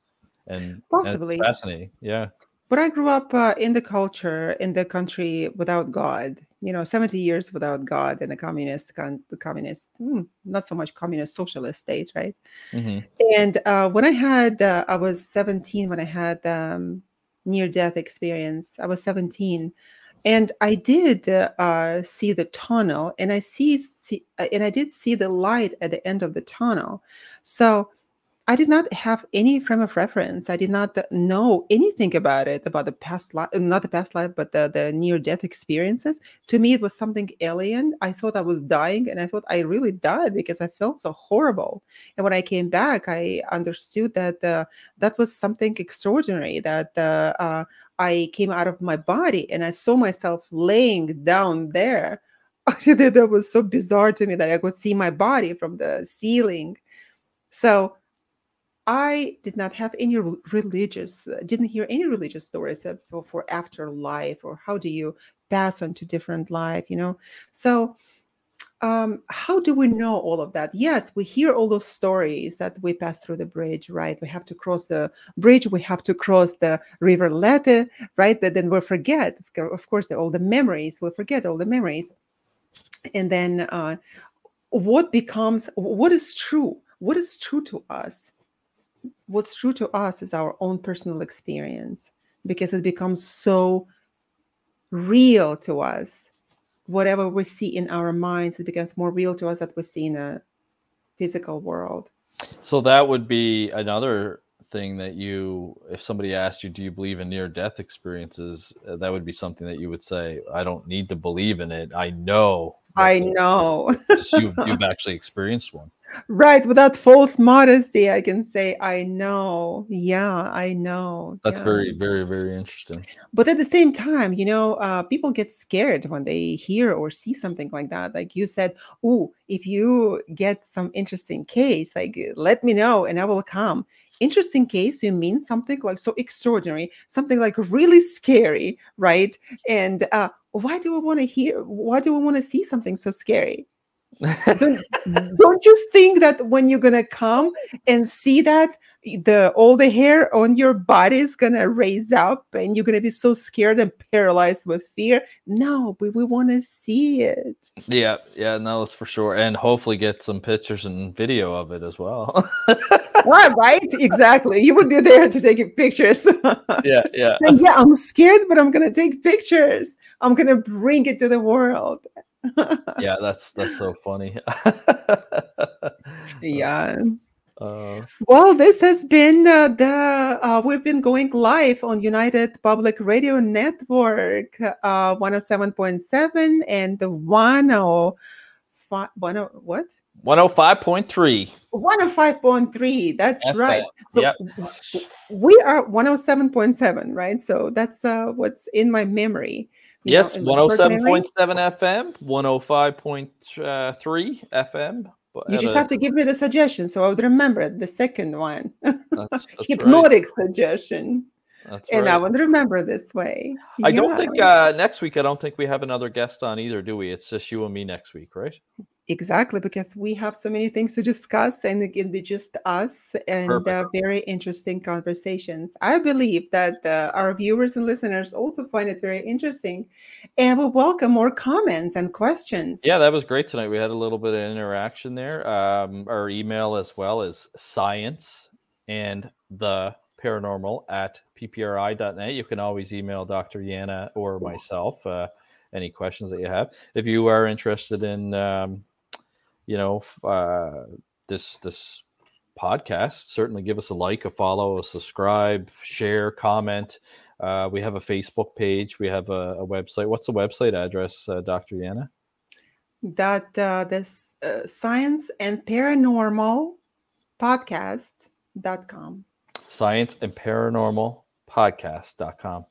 And and
Possibly.
fascinating. Yeah.
But I grew up uh, in the culture, in the country without God. You know, 70 years without God in the communist, con- the communist, hmm, not so much communist, socialist state, right?
hmm
And uh, when I had, uh, I was 17 when I had um, near death experience. I was 17, and I did uh, see the tunnel, and I see, see, uh, and I did see the light at the end of the tunnel. So I did not have any frame of reference. I did not know anything about it, about the past life, not the past life, but the, the near death experiences. To me, it was something alien. I thought I was dying, and I thought I really died because I felt so horrible. And when I came back, I understood that uh, that was something extraordinary, that uh, uh, I came out of my body and I saw myself laying down there. <laughs> that was so bizarre to me that I could see my body from the ceiling. So I did not have any religious, uh, didn't hear any religious stories for, afterlife or how do you pass on to different life, you know? So, um, how do we know all of that? Yes, we hear all those stories that we pass through the bridge, right? We have to cross the bridge, we have to cross the river Lethe, right? That then we forget, of course, all the memories, we forget all the memories. And then uh, what becomes, what is true? What is true to us? What's true to us is our own personal experience because it becomes so real to us. Whatever we see in our minds, it becomes more real to us that we see in a physical world.
So that would be another thing that you, if somebody asked you, do you believe in near death experiences? Uh, that would be something that you would say, I don't need to believe in it. I know.
I know.
you've, <laughs> you've actually experienced one.
Right. Without false modesty, I can say, I know. Yeah, I know.
That's
yeah.
very, very, very interesting.
But at the same time, you know, uh, people get scared when they hear or see something like that. Like you said, oh, if you get some interesting case, like let me know and I will come interesting case you mean something like so extraordinary something like really scary right? And uh, why do i want to hear why do i want to see something so scary? <laughs> Don't, don't you think that when you're gonna come and see that the all the hair on your body is gonna raise up and you're gonna be so scared and paralyzed with fear. No we, we want to see it.
Yeah yeah no that's for sure. And hopefully get some pictures and video of it as well.
Right <laughs> ah, right exactly. You would be there to take pictures. <laughs>
Yeah yeah.
And yeah i'm scared but i'm gonna take pictures. I'm gonna bring it to the world. <laughs>
Yeah that's that's so funny.
Yeah uh, well, this has been uh, the uh, we've been going live on United Public Radio Network, uh, 107.7 and the 105, 10, what?
105.3.
105.3. That's FM. right. So
yep.
we are 107.7, right? So that's uh, what's in my memory.
Yes, 107.7 FM, 105.3 FM,
you just a, have to give me the suggestion so I would remember the second one. That's, <laughs> that's Hypnotic right. suggestion. That's and right. I would remember this way.
I yeah. don't think uh, next week, I don't think we have another guest on either, do we? It's just you and me next week, right?
Exactly, because we have so many things to discuss and it can be just us and uh, very interesting conversations. I believe that uh, our viewers and listeners also find it very interesting and we welcome more comments and questions.
Yeah, that was great tonight. We had a little bit of interaction there. Um, our email as well is science and the paranormal at ppri.net. You can always email Dr. Yana or myself. Uh, any questions that you have. If you are interested in um, you know uh, this this podcast, certainly give us a like, a follow, a subscribe, share, comment. Uh, we have a Facebook page. We have a, a website. What's the website address, uh, Dr. Yana?
That uh, this uh, science and paranormal podcast.com.
Science and paranormal podcast.com.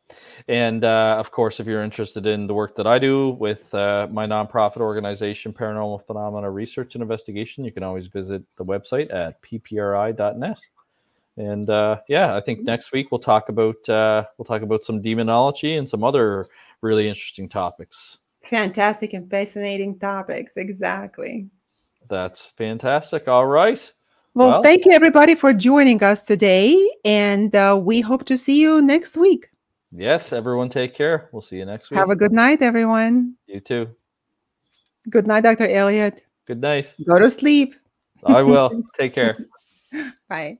And uh, of course, if you're interested in the work that I do with uh, my nonprofit organization, Paranormal Phenomena Research and Investigation, you can always visit the website at ppri.net. And uh, yeah, I think mm-hmm. next week we'll talk about uh, we'll talk about some demonology and some other really interesting topics.
Fantastic and fascinating topics, exactly.
That's fantastic. All right.
Well, well, thank you everybody for joining us today, and uh, we hope to see you next week.
Yes, everyone take care. We'll see you next week.
Have a good night, everyone.
You too.
Good night, Dr. Elliott.
Good night.
Go to sleep.
I will. <laughs> take care.
Bye.